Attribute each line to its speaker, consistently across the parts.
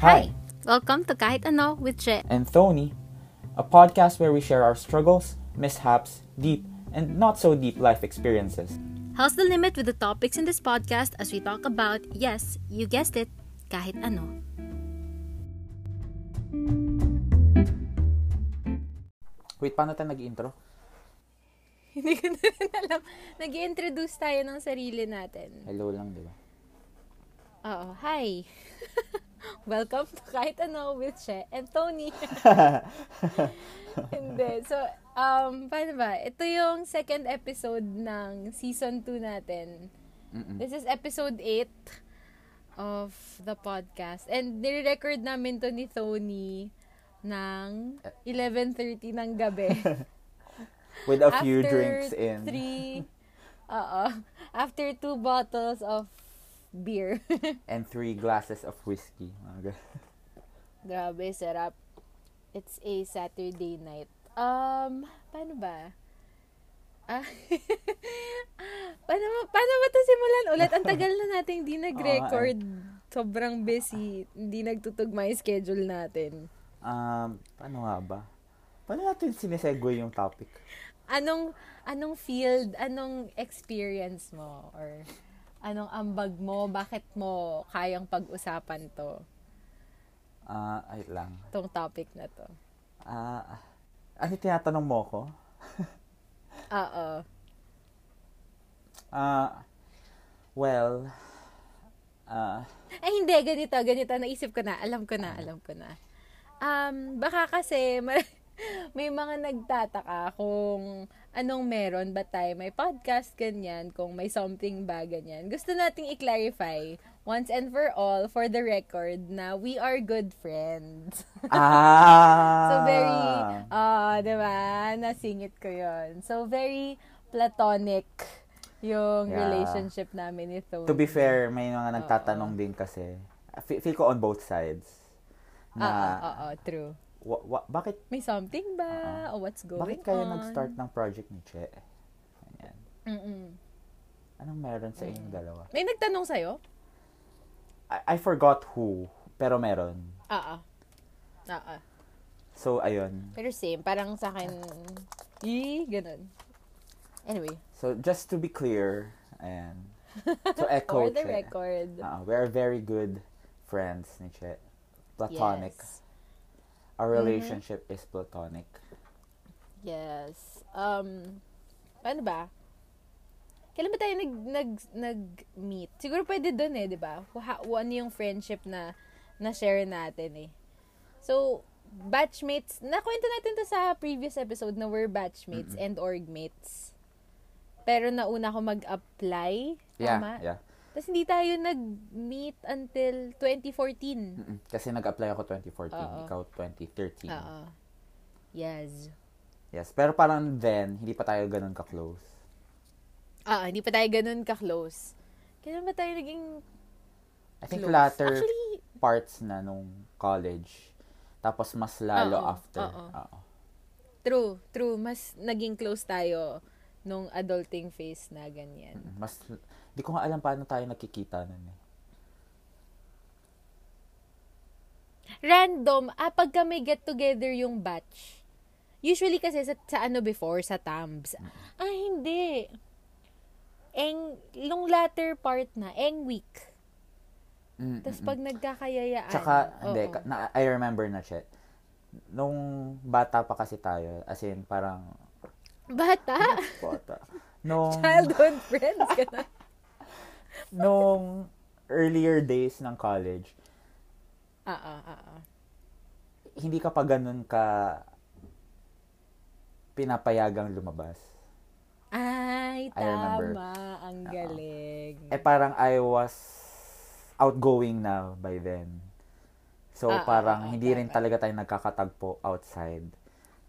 Speaker 1: Hi,
Speaker 2: Welcome to Kahit Ano with Che.
Speaker 1: and Thony, a podcast where we share our struggles, mishaps, deep, and not so deep life experiences.
Speaker 2: How's the limit with the topics in this podcast as we talk about, yes, you guessed it, kahit ano.
Speaker 1: Wait, paano tayo nag-intro?
Speaker 2: Hindi ko na rin alam. nag introduce tayo ng sarili natin.
Speaker 1: Hello lang, di ba?
Speaker 2: Oo, hi. Welcome to Kahit Ano with Che and Tony. Hindi. So, um, paano ba? Ito yung second episode ng season 2 natin.
Speaker 1: Mm-mm.
Speaker 2: This is episode 8 of the podcast. And nire-record namin to ni Tony ng 11.30 ng gabi.
Speaker 1: With a few
Speaker 2: After
Speaker 1: drinks in.
Speaker 2: Three, oo. After two bottles of beer.
Speaker 1: And three glasses of whiskey. Gan-
Speaker 2: Grabe, sarap. It's a Saturday night. Um, paano ba? Ah, paano, paano ba ito simulan ulit? Ang tagal na natin hindi nag-record. Sobrang busy. Hindi nagtutugma yung schedule natin.
Speaker 1: Um, paano nga ba? Paano natin sinesegue yung topic?
Speaker 2: Anong, anong field, anong experience mo? Or anong ambag mo? Bakit mo kayang pag-usapan to?
Speaker 1: Ah, ay lang.
Speaker 2: Tong topic na to.
Speaker 1: Ah, ano tinatanong mo ko?
Speaker 2: Oo.
Speaker 1: Ah, well, ah,
Speaker 2: Ay, hindi. Ganito, ganito. Naisip ko na. Alam ko na, alam ko na. Um, baka kasi ma- may mga nagtataka kung anong meron ba tayo may podcast ganyan, kung may something ba ganyan. Gusto nating i-clarify once and for all for the record na we are good friends.
Speaker 1: ah,
Speaker 2: so very, ah, di ba? Nasingit ko yon So very platonic yung
Speaker 1: Yeah.
Speaker 2: relationship namin ni Tony.
Speaker 1: To be fair, may mga nagtatanong din kasi. Fe- Feel ko on both sides.
Speaker 2: Oo, oo, true.
Speaker 1: Wa- wa- bakit,
Speaker 2: May something ba? O what's going
Speaker 1: bakit kayo
Speaker 2: on?
Speaker 1: nag-start ng project ni Che? Ayan.
Speaker 2: Mm-mm.
Speaker 1: Anong meron sa inyong dalawa?
Speaker 2: May nagtanong sa'yo?
Speaker 1: I, I forgot who, pero meron.
Speaker 2: Oo. Oo.
Speaker 1: So, ayun.
Speaker 2: Pero same, parang sa akin, ee, ganun. Anyway,
Speaker 1: So, just to be clear, ayan. To echo
Speaker 2: for the
Speaker 1: Che.
Speaker 2: record.
Speaker 1: Uh, we are very good friends ni Che. Platonic.
Speaker 2: Yes.
Speaker 1: Our relationship is platonic.
Speaker 2: Yes. Um, paano ba? Kailan ba tayo nag, nag, nag-meet? Siguro pwede dun eh, di ba? Ano yung friendship na na-share natin eh. So, batchmates, nakwento natin to sa previous episode na we're batchmates and orgmates. Pero nauna ako mag-apply.
Speaker 1: Yeah,
Speaker 2: Tama?
Speaker 1: yeah.
Speaker 2: Tapos hindi tayo nag-meet until 2014.
Speaker 1: Mm-mm. Kasi nag-apply ako 2014,
Speaker 2: Oo.
Speaker 1: ikaw 2013.
Speaker 2: Oo. Yes.
Speaker 1: Yes, pero parang then, hindi pa tayo ganun ka-close.
Speaker 2: Ah, hindi pa tayo ganun ka-close. Kailan ba tayo naging
Speaker 1: I think
Speaker 2: close?
Speaker 1: latter
Speaker 2: Actually,
Speaker 1: parts na nung college. Tapos mas lalo
Speaker 2: Oo,
Speaker 1: after.
Speaker 2: oo.
Speaker 1: Oo.
Speaker 2: true, true. Mas naging close tayo nung adulting phase na ganyan.
Speaker 1: Mas, di ko nga alam paano tayo nakikita nun eh.
Speaker 2: Random, ah, pagka may get together yung batch, usually kasi sa, sa ano before, sa TAMBs, ah, hindi. Eng, nung latter part na, eng week.
Speaker 1: Mm,
Speaker 2: Tapos pag nagkakayayaan.
Speaker 1: Tsaka, hindi, ka- na, I remember na, Chet. Nung bata pa kasi tayo, as in, parang,
Speaker 2: Bata?
Speaker 1: bata. Nung,
Speaker 2: Childhood friends ka na.
Speaker 1: Nung earlier days ng college,
Speaker 2: Ah, ah, ah, ah.
Speaker 1: hindi ka pa ganun ka pinapayagang lumabas.
Speaker 2: Ay,
Speaker 1: I remember.
Speaker 2: tama. Ang galing.
Speaker 1: Eh parang I was outgoing na by then. So
Speaker 2: ah,
Speaker 1: parang
Speaker 2: ah,
Speaker 1: hindi rin
Speaker 2: tama.
Speaker 1: talaga tayo nagkakatagpo outside.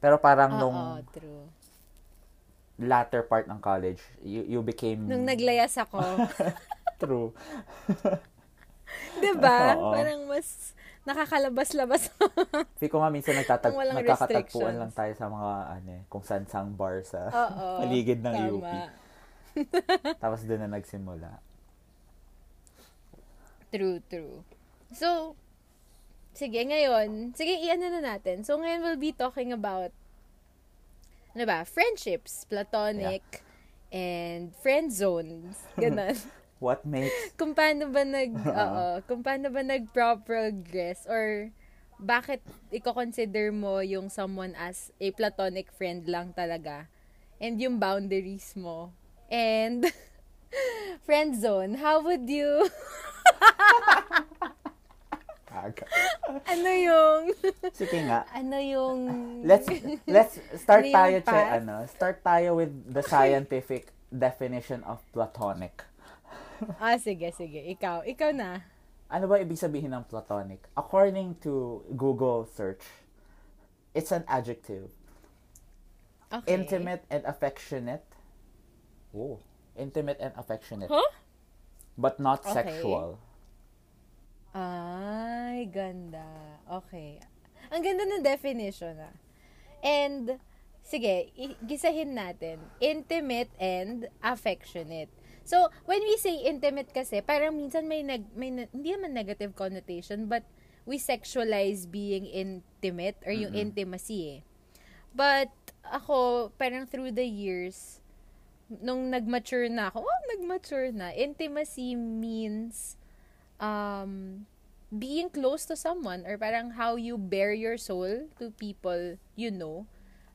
Speaker 1: Pero parang nung
Speaker 2: Oo, true.
Speaker 1: latter part ng college, you, you became
Speaker 2: Nung naglayas ako,
Speaker 1: true.
Speaker 2: 'di ba?
Speaker 1: Oo.
Speaker 2: Parang mas nakakalabas-labas.
Speaker 1: Feel ko nga minsan nagtatag nagkakatagpuan lang tayo sa mga ano eh, kung saan sang bar sa
Speaker 2: Oo.
Speaker 1: paligid ng
Speaker 2: tama.
Speaker 1: UP. Tapos doon na nagsimula.
Speaker 2: True, true. So, sige, ngayon, sige, iyan na natin. So, ngayon we'll be talking about, ano ba, friendships, platonic, and friend zones. Ganon.
Speaker 1: What makes
Speaker 2: kung paano ba nag, oo, kung paano ba nag-progress or bakit i-consider mo yung someone as a platonic friend lang talaga and yung boundaries mo. And friend zone, how would you
Speaker 1: Aga.
Speaker 2: ano yung
Speaker 1: Sige nga.
Speaker 2: ano yung
Speaker 1: Let's let's start
Speaker 2: Ano
Speaker 1: tayo che, ano. Start tayo with the scientific definition of platonic.
Speaker 2: Ah, sige, sige. Ikaw. Ikaw na.
Speaker 1: Ano ba ibig sabihin ng platonic? According to Google search, it's an adjective.
Speaker 2: Okay.
Speaker 1: Intimate and affectionate. Oh, intimate and affectionate.
Speaker 2: Huh?
Speaker 1: But not
Speaker 2: Okay.
Speaker 1: sexual.
Speaker 2: Ay, ganda. Okay. Ang ganda ng definition, ah. And, sige, gisahin natin. Intimate and affectionate. So, when we say intimate kasi, parang minsan may, nag, may hindi naman negative connotation, but we sexualize being intimate or yung intimacy eh. But, ako, parang through the years, nung nag-mature na ako, oh, nag-mature na, intimacy means um, being close to someone or parang how you bear your soul to people you know.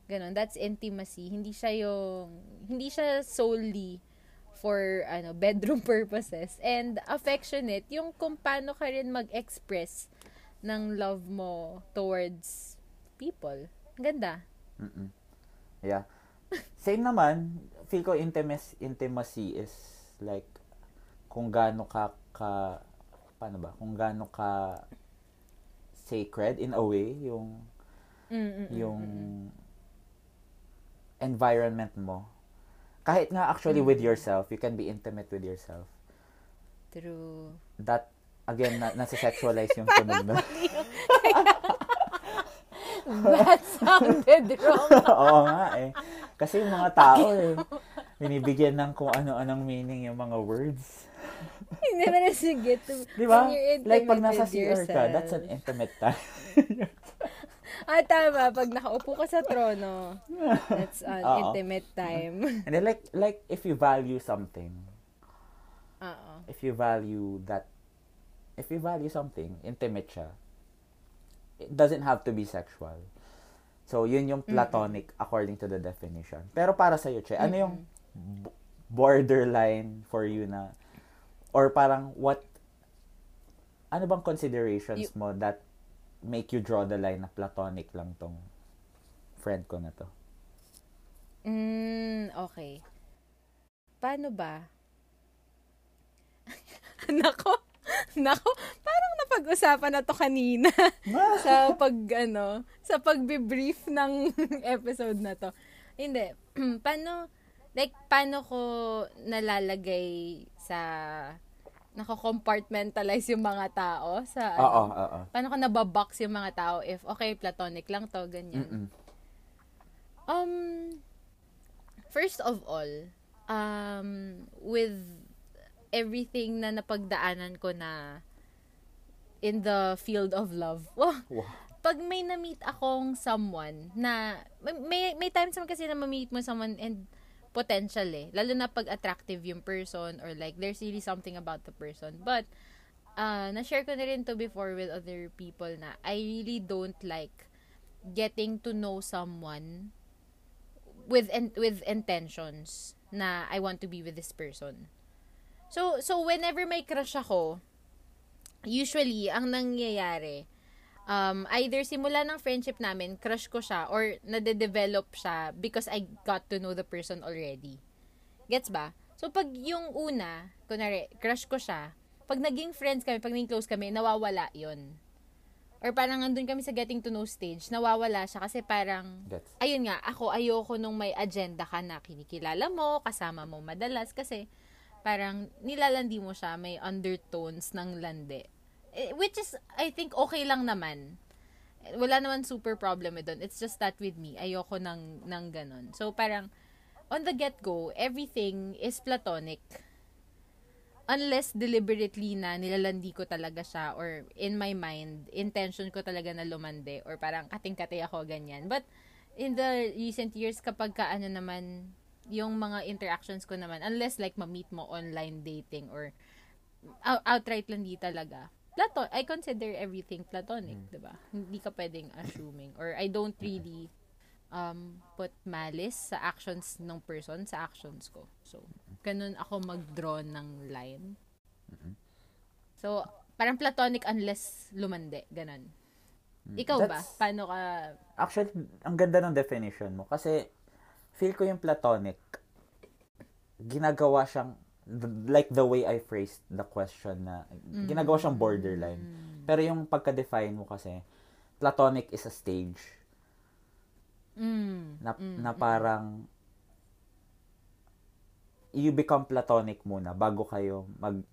Speaker 2: Ganon. That's intimacy. Hindi siya yung, hindi siya solely for ano bedroom purposes. And affectionate, yung kung paano ka rin mag-express ng love mo towards people. Ang Ganda.
Speaker 1: Mm-mm. Yeah. Same naman, feel ko intimacy, intimacy is like kung gaano ka, ka paano ba? Kung gaano ka sacred in a way yung
Speaker 2: Mm-mm.
Speaker 1: yung environment mo. Kahit nga actually with yourself, you can be intimate with yourself.
Speaker 2: True.
Speaker 1: That again na, nasa sexualize yung tunog na.
Speaker 2: That sounded wrong.
Speaker 1: Oo nga eh. Kasi yung mga tao eh, binibigyan ng kung ano-anong meaning yung mga words.
Speaker 2: Hindi mo na sige.
Speaker 1: Di ba? Like pag nasa CR ka, that's an intimate time.
Speaker 2: Ah, tama. Pag nakaupo ka sa trono, that's an
Speaker 1: Oo.
Speaker 2: intimate time.
Speaker 1: And then like, like if you value something,
Speaker 2: Oo.
Speaker 1: if you value that, if you value something, intimate siya, it doesn't have to be sexual. So, yun yung platonic according to the definition. Pero para sa'yo, Che, ano yung b- borderline for you na, or parang what, ano bang considerations
Speaker 2: You-
Speaker 1: mo that make you draw the line na platonic lang tong friend ko na to?
Speaker 2: Mm, okay. Paano ba? Nako. Nako. Parang napag-usapan na to kanina. sa pag, ano, sa pagbe-brief ng episode na to. Hindi. paano, like, paano ko nalalagay sa, nako-compartmentalize yung mga tao sa, ano,
Speaker 1: Oo, oo.
Speaker 2: paano ko nababox yung mga tao if, okay, platonic lang to, ganyan.
Speaker 1: Mm-mm.
Speaker 2: Um, first of all, um, with everything na napagdaanan ko na in the field of love, wow,
Speaker 1: Wow.
Speaker 2: pag may na-meet akong someone na, may, may, may times naman kasi na ma-meet mo someone and potential eh. Lalo na pag attractive yung person or like there's really something about the person. But, uh, na-share ko na rin to before with other people na I really don't like getting to know someone with in, with intentions na I want to be with this person. So so whenever may crush ako, usually ang nangyayari um either simula ng friendship namin, crush ko siya or nade-develop siya because I got to know the person already. Gets ba? So pag yung una, kunwari, crush ko siya, pag naging friends kami, pag naging close kami, nawawala yon Or parang andun kami sa getting to know stage, nawawala siya kasi parang
Speaker 1: Gets.
Speaker 2: ayun nga, ako ayoko nung may agenda ka na kinikilala mo, kasama mo madalas kasi parang nilalandi mo siya, may undertones ng landi. Eh, Which is, I think, okay lang naman. Wala naman super problem with doon. It's just that with me, ayoko ng, ng ganon. So, parang, on the get-go, everything is platonic. unless deliberately na nilalandi ko talaga siya or in my mind, intention ko talaga na lumande or parang kating-kati ako ganyan. But in the recent years kapag ka ano naman yung mga interactions ko naman unless like ma-meet mo online dating or out- outright landi talaga. Plato I consider everything platonic, 'di ba? Hindi ka pwedeng assuming or I don't really um, put malice sa actions ng person sa actions ko. So, ganun ako mag-draw ng line. So, parang platonic unless lumande. Ganun. Ikaw ba?
Speaker 1: That's-
Speaker 2: Paano ka...
Speaker 1: Actually, ang ganda ng definition mo. Kasi, feel ko yung platonic, ginagawa siyang, like the way I phrased the question na, ginagawa siyang borderline. Pero yung pagka-define mo kasi, platonic is a stage.
Speaker 2: Mm,
Speaker 1: na, na parang you become platonic muna bago kayo mag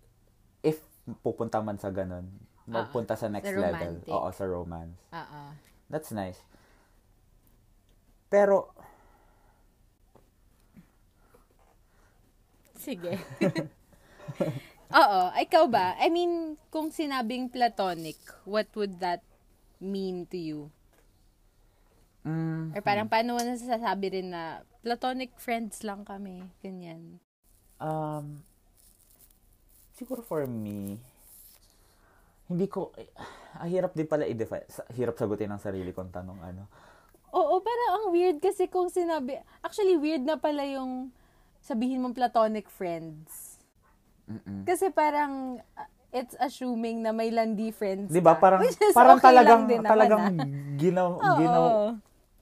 Speaker 1: if pupunta man sa ganun magpunta sa next
Speaker 2: Sa
Speaker 1: level oo sa romance.
Speaker 2: Oo.
Speaker 1: that's nice. Pero
Speaker 2: Sige. Oo. Ikaw ba? I mean, kung sinabing platonic, what would that mean to you?
Speaker 1: mm,
Speaker 2: Or parang paano mo nasasabi rin na platonic friends lang kami? Ganyan.
Speaker 1: um siguro for me hindi ko ah, hirap din pala i-define sa- hirap sagutin ang sarili kong tanong ano
Speaker 2: Oo, parang ang weird kasi kung sinabi, actually weird na pala yung sabihin mong platonic friends.
Speaker 1: Mm-mm.
Speaker 2: Kasi parang uh, it's assuming na may landi friends
Speaker 1: Di ba? Parang, parang
Speaker 2: okay
Speaker 1: talagang, talagang
Speaker 2: ah.
Speaker 1: ginaw,
Speaker 2: Oo.
Speaker 1: ginaw,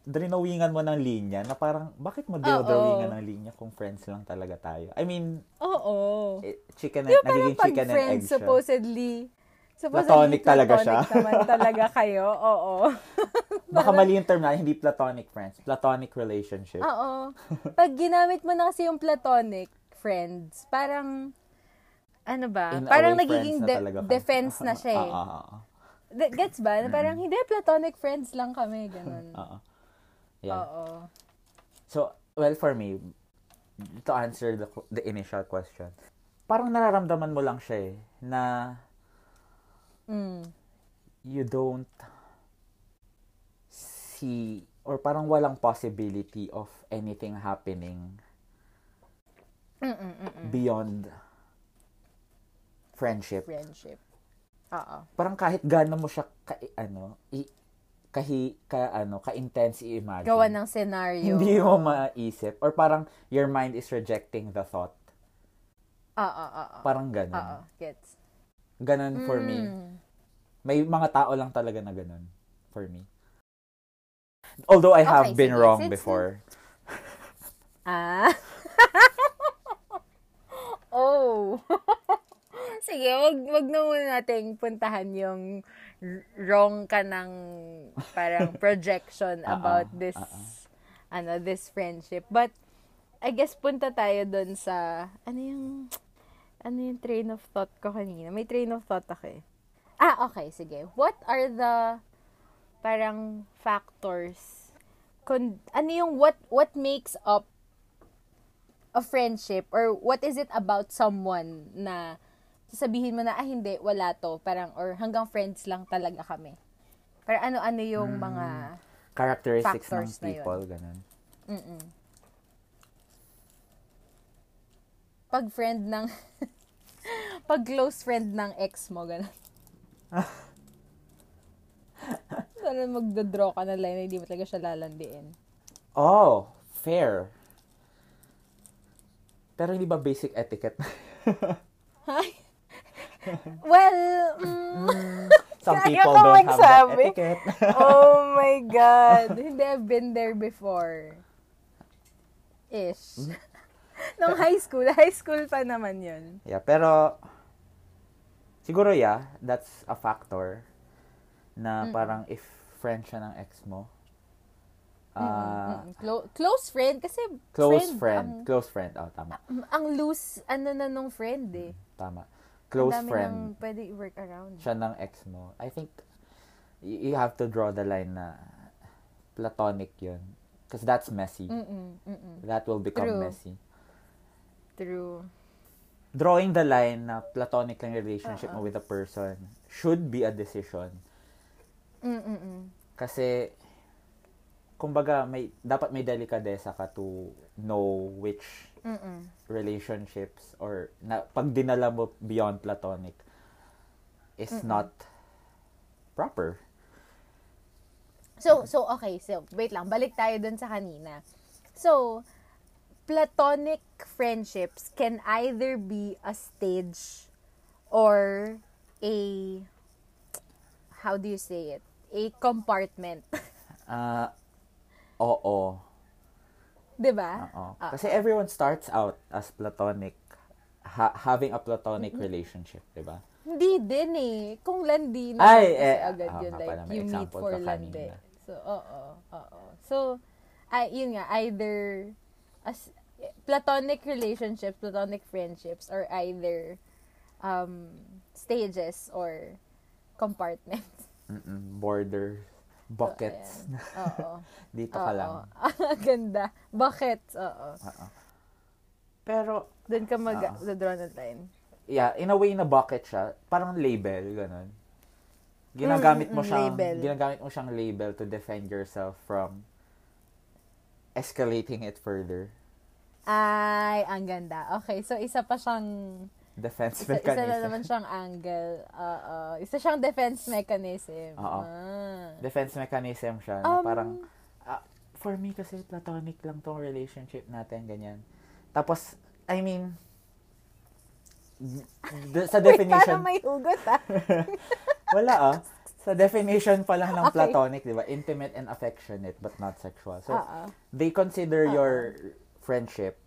Speaker 1: drinawingan mo ng linya na parang, bakit mo dinawingan ng linya kung friends lang talaga tayo? I mean,
Speaker 2: Oo.
Speaker 1: eh, chicken and,
Speaker 2: ba parang
Speaker 1: nagiging chicken and egg
Speaker 2: friends,
Speaker 1: siya.
Speaker 2: Supposedly,
Speaker 1: Platonic talaga siya.
Speaker 2: platonic naman talaga kayo. Oo.
Speaker 1: Baka mali yung term na, hindi platonic friends. Platonic relationship.
Speaker 2: Oo. Pag ginamit mo na kasi yung platonic friends, parang, ano ba?
Speaker 1: In
Speaker 2: parang nagiging
Speaker 1: na
Speaker 2: de-
Speaker 1: kayo.
Speaker 2: defense na siya eh.
Speaker 1: Ah, ah, ah, ah.
Speaker 2: De- Gets ba? Na parang, hindi, platonic friends lang kami. Ganun.
Speaker 1: Ah, ah. Yeah.
Speaker 2: Oo.
Speaker 1: So, well, for me, to answer the, the initial question, parang nararamdaman mo lang siya eh, na
Speaker 2: Mm.
Speaker 1: you don't see or parang walang possibility of anything happening
Speaker 2: Mm-mm-mm.
Speaker 1: beyond friendship.
Speaker 2: Friendship. Oo.
Speaker 1: Parang kahit gaano mo siya ka, ano, i, kahi, ka, ano, ka-intense i-imagine.
Speaker 2: Gawa ng scenario.
Speaker 1: Hindi mo maisip. Or parang your mind is rejecting the thought.
Speaker 2: Oo, oo.
Speaker 1: Parang ganun.
Speaker 2: Oo, gets.
Speaker 1: Ganun for me.
Speaker 2: Mm.
Speaker 1: May mga tao lang talaga na ganun for me. Although I have
Speaker 2: Okay,
Speaker 1: been
Speaker 2: sige.
Speaker 1: wrong before.
Speaker 2: Ah. oh. Sige, wag, wag na muna nating puntahan yung wrong ka ng parang projection about this
Speaker 1: ah, ah.
Speaker 2: ano this friendship. But I guess punta tayo dun sa ano yung ano yung train of thought ko kanina. May train of thought ako eh. Ah, okay, sige. What are the parang factors kun ano yung what what makes up a friendship or what is it about someone na sasabihin mo na ah hindi wala to parang or hanggang friends lang talaga kami pero ano-ano yung
Speaker 1: Hmm.
Speaker 2: mga
Speaker 1: Characteristics ng people, ganun.
Speaker 2: mm pag friend ng pag close friend ng ex mo ganun Sana magdodraw ka na line na hindi mo talaga siya lalandiin.
Speaker 1: Oh, fair. Pero hindi ba basic etiquette?
Speaker 2: Well, mm,
Speaker 1: Some
Speaker 2: Kaya
Speaker 1: people don't have that etiquette.
Speaker 2: oh my God. Hindi, I've been there before. Ish. Nung high school. High school pa naman yun.
Speaker 1: yeah, pero siguro yeah, that's a factor na parang if friend siya ng ex mo, ah,
Speaker 2: Mm, Clo- close friend. Kasi
Speaker 1: close
Speaker 2: friend,
Speaker 1: friend,
Speaker 2: Ang,
Speaker 1: close friend, oh tama,
Speaker 2: ang loose, ano na nung friend eh.
Speaker 1: tama. Close
Speaker 2: ang dami
Speaker 1: friend
Speaker 2: nang pwede i-work around.
Speaker 1: siya ng ex mo. I think y- you have to draw the line na platonic yun. Because that's messy.
Speaker 2: Mm-mm, mm-mm.
Speaker 1: That will become
Speaker 2: True.
Speaker 1: messy.
Speaker 2: True.
Speaker 1: drawing the line na platonic lang relationship mo with a person should be a decision.
Speaker 2: Mm-mm.
Speaker 1: Kasi, kumbaga, may, dapat may delikadesa ka to know which
Speaker 2: Mm-mm.
Speaker 1: relationships or na, pag dinala mo beyond platonic is not proper.
Speaker 2: So, so okay. So, wait lang. Balik tayo dun sa kanina. So, platonic friendships can either be a stage or a, how do you say it? A compartment.
Speaker 1: Ah, oo.
Speaker 2: 'Di ba?
Speaker 1: Oo.
Speaker 2: Ah.
Speaker 1: Kasi everyone starts out as platonic, ha- having a platonic relationship, di ba?
Speaker 2: Hindi din eh. Kung landi na
Speaker 1: Ay,
Speaker 2: kasi
Speaker 1: eh,
Speaker 2: agad
Speaker 1: ah,
Speaker 2: yun. Like, you meet for landi.
Speaker 1: kanina.
Speaker 2: So, oo. Oo. So, ay, yun nga, either as platonic relationships, platonic friendships, or either um, stages or compartments.
Speaker 1: Mm-mm. Borders, buckets.
Speaker 2: So. Oo.
Speaker 1: Dito ka lang.
Speaker 2: Oo. Ang ganda. Buckets. Oo.
Speaker 1: Oo. Pero,
Speaker 2: Doon ka mag
Speaker 1: Oo.
Speaker 2: draw ng line.
Speaker 1: yeah, in a way na bucket siya, parang label, ganun. Ginagamit mo
Speaker 2: Mm, mm,
Speaker 1: siyang,
Speaker 2: label.
Speaker 1: ginagamit mo siyang label to defend yourself from escalating it further.
Speaker 2: Ay, ang ganda. Okay, so isa pa siyang
Speaker 1: Defense
Speaker 2: Isa, isa na
Speaker 1: mechanism.
Speaker 2: naman siyang angle. Oo. isa siyang defense mechanism.
Speaker 1: Oo.
Speaker 2: Ah.
Speaker 1: Defense mechanism siya. na
Speaker 2: Um,
Speaker 1: parang, ah, for me kasi platonic lang tong relationship natin, ganyan. Tapos, I mean, d- sa
Speaker 2: Wait,
Speaker 1: definition,
Speaker 2: parang may hugot ah.
Speaker 1: wala ah. Sa definition pa lang ng
Speaker 2: Okay.
Speaker 1: platonic, di ba? Intimate and affectionate, but not sexual. So,
Speaker 2: Oo.
Speaker 1: they consider
Speaker 2: Oo.
Speaker 1: your friendship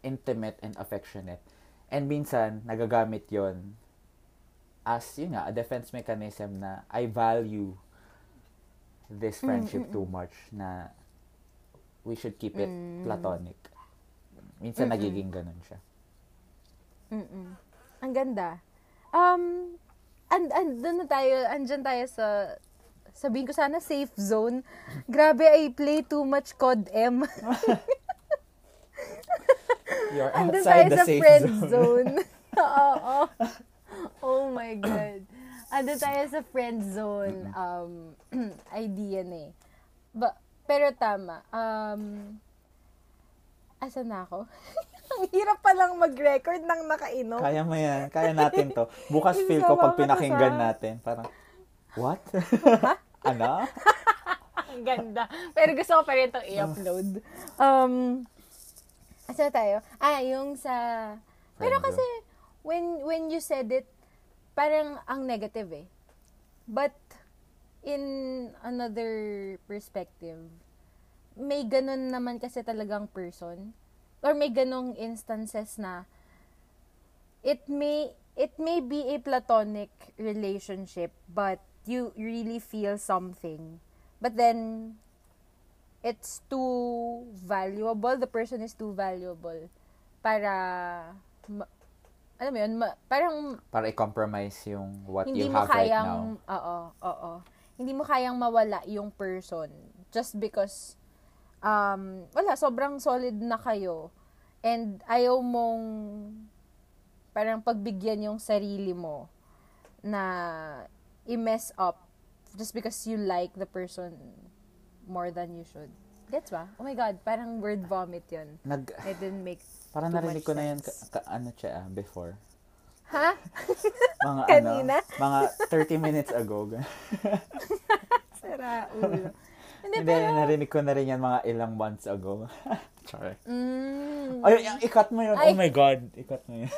Speaker 1: intimate and affectionate. And minsan, nagagamit yon as, yun nga, a defense mechanism na I value this friendship too much na we should keep it
Speaker 2: Mm.
Speaker 1: platonic. Minsan
Speaker 2: Mm-mm.
Speaker 1: nagiging ganun siya.
Speaker 2: Mm-mm. Ang ganda. Um, and, and, doon na tayo, andyan tayo sa, sabihin ko sana safe zone. Grabe, I play too much COD M.
Speaker 1: You're outside
Speaker 2: tayo
Speaker 1: the
Speaker 2: sa
Speaker 1: safe
Speaker 2: friend
Speaker 1: zone.
Speaker 2: zone. Oo. Oh my God. Andun tayo sa friend zone um, idea na eh. Ba, pero tama. Um, asan na ako? Ang hirap palang mag-record ng nakainom.
Speaker 1: Kaya mo yan. Kaya natin to. Bukas feel ko pag pinakinggan natin. Parang, what? ano?
Speaker 2: Ang ganda. Pero gusto ko pa rin itong i-upload. Um, asa tayo? Ah, yung sa... Pero kasi, when when you said it, parang ang negative eh. But, in another perspective, may ganun naman kasi talagang person. Or may ganong instances na it may it may be a platonic relationship but you really feel something. But then it's too valuable. The person is too valuable para ma, alam mo yun ma, parang
Speaker 1: Para i-compromise yung what you have right now.
Speaker 2: kayang oo oo. Hindi mo kayang mawala yung person just because um wala sobrang solid na kayo and ayaw mong parang pagbigyan yung sarili mo na i-mess up just because you like the person more than you should. Gets ba? Oh my God, parang word vomit yun.
Speaker 1: Nag,
Speaker 2: It didn't make
Speaker 1: parang narinig ko na
Speaker 2: sense.
Speaker 1: ka, ka- ano siya, ah, before.
Speaker 2: Ha?
Speaker 1: Mga
Speaker 2: Kanina?
Speaker 1: ano, mga 30 minutes ago.
Speaker 2: Sara ulo. Hindi,
Speaker 1: Hindi,
Speaker 2: pero...
Speaker 1: narinig ko na rin yan mga ilang months ago. Char.
Speaker 2: Mm,
Speaker 1: Ay, ikat mo yun.
Speaker 2: Ay.
Speaker 1: Oh my God. Ikat mo yun.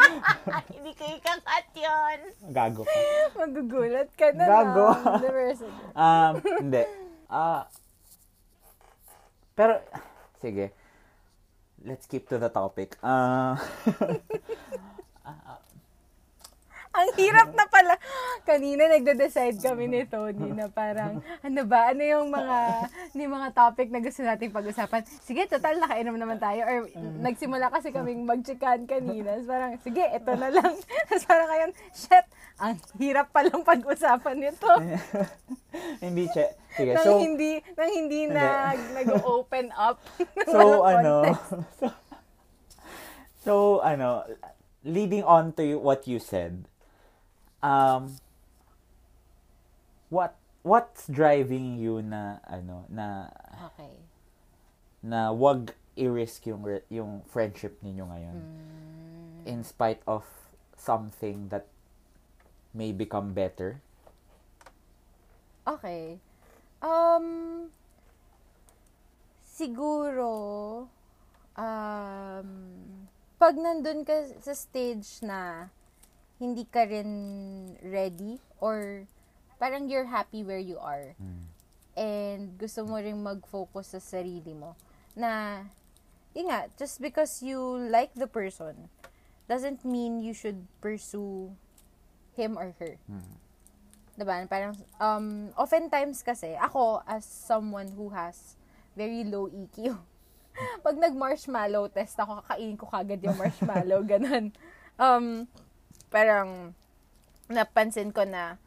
Speaker 2: hindi ko ikakat yun.
Speaker 1: Gago ka.
Speaker 2: Magugulat ka na
Speaker 1: Gago.
Speaker 2: lang. That.
Speaker 1: Um, hindi. Ah, pero, sige. Let's keep to the topic. Ah,
Speaker 2: Ang hirap na pala. Kanina nagde-decide kami ni Tony na parang, ano ba, ano yung mga, yung mga topic na gusto nating pag-usapan. Sige, total, nakainom naman tayo. Or nagsimula kasi kaming magchikan kanina. So, parang, sige, ito na lang. Tapos parang ngayon, shit, ang hirap palang pag-usapan nito.
Speaker 1: hindi, che. Sige,
Speaker 2: nang
Speaker 1: so,
Speaker 2: hindi, nang hindi na nag-open up.
Speaker 1: so, ano, so, so, ano, leading on to what you said, um, what what's driving you na ano na
Speaker 2: Okay.
Speaker 1: na wag i-risk yung yung friendship ninyo ngayon
Speaker 2: Mm.
Speaker 1: in spite of something that may become better?
Speaker 2: Okay. Um, siguro, um, pag nandun ka sa stage na hindi ka rin ready or parang you're happy where you are
Speaker 1: Mm.
Speaker 2: and gusto mo rin mag-focus sa sarili mo na yun nga, just because you like the person doesn't mean you should pursue him or her.
Speaker 1: Mm.
Speaker 2: Diba? Parang, um, oftentimes kasi, ako, as someone who has very low EQ, pag nag-marshmallow test ako, kakainin ko kagad yung marshmallow, ganun. Um, parang, napansin ko na,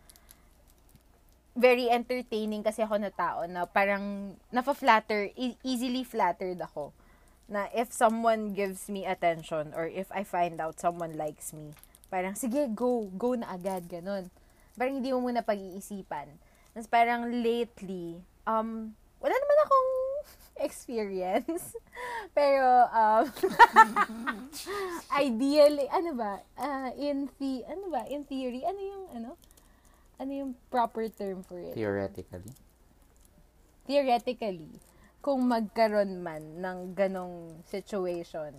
Speaker 2: very entertaining kasi ako na tao na parang nafa-flatter, e- easily flattered ako. Na if someone gives me attention or if I find out someone likes me, parang sige, go, go na agad, ganun. Parang hindi mo muna pag-iisipan. Tapos parang lately, um, experience. Pero, um, ideally, ano ba, Ah, in the, ano ba, in theory, ano yung, ano? Ano yung proper term for it?
Speaker 1: Theoretically.
Speaker 2: theoretically, kung magkaroon man ng ganong situation,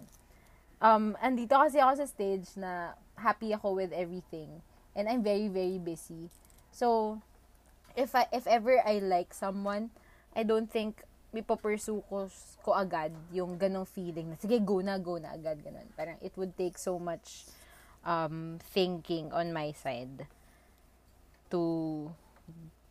Speaker 2: um, andito kasi ako sa stage na happy ako with everything. And I'm very, very busy. So, if I, if ever I like someone, I don't think may pursue ko, ko agad yung ganong feeling na, sige, go na, go na agad, ganon. Parang it would take so much um, thinking on my side to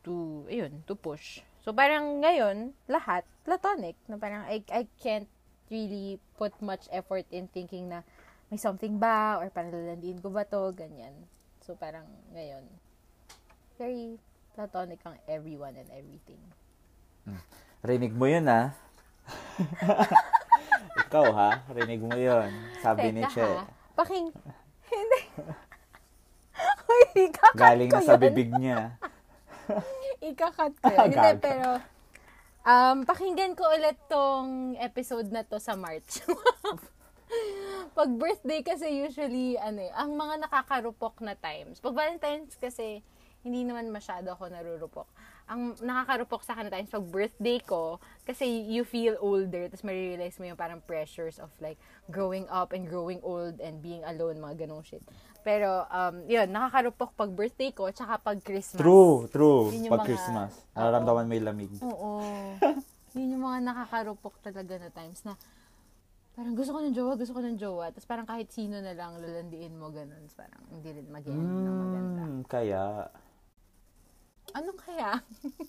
Speaker 2: to ayun, to push. So parang ngayon, lahat platonic na parang I I can't really put much effort in thinking na may something ba or parang lalandiin ko ba to, ganyan. So parang ngayon very platonic ang everyone and everything.
Speaker 1: Rinig mo yun, ha? Ikaw, ha? Rinig mo yun. Sabi ni
Speaker 2: Teka
Speaker 1: Che.
Speaker 2: ha, paking hindi. Uy, ikakat
Speaker 1: Galing
Speaker 2: ko
Speaker 1: na sa
Speaker 2: yun.
Speaker 1: bibig niya.
Speaker 2: Ikakat ko yun. Hindi,
Speaker 1: Gaga.
Speaker 2: pero, um, pakinggan ko ulit tong episode na to sa March. pag birthday kasi usually, ano eh, ang mga nakakarupok na times. Pag Valentine's kasi, hindi naman masyado ako narurupok. Ang nakakarupok sa akin times, pag birthday ko, kasi you feel older, tapos marirealize mo yung parang pressures of like, growing up and growing old and being alone, mga ganong shit. Pero, um, yun, nakakarupok pag birthday ko, tsaka pag Christmas.
Speaker 1: True, true. Pag
Speaker 2: mga-
Speaker 1: Christmas. Nararamdaman yung lamig.
Speaker 2: Oo. Yun yung mga nakakarupok talaga na times na parang gusto ko ng jowa, gusto ko ng jowa. Tapos parang kahit sino na lang lalandiin mo ganun. Parang hindi rin mag-end ng maganda.
Speaker 1: Mm, kaya,
Speaker 2: Anong kaya?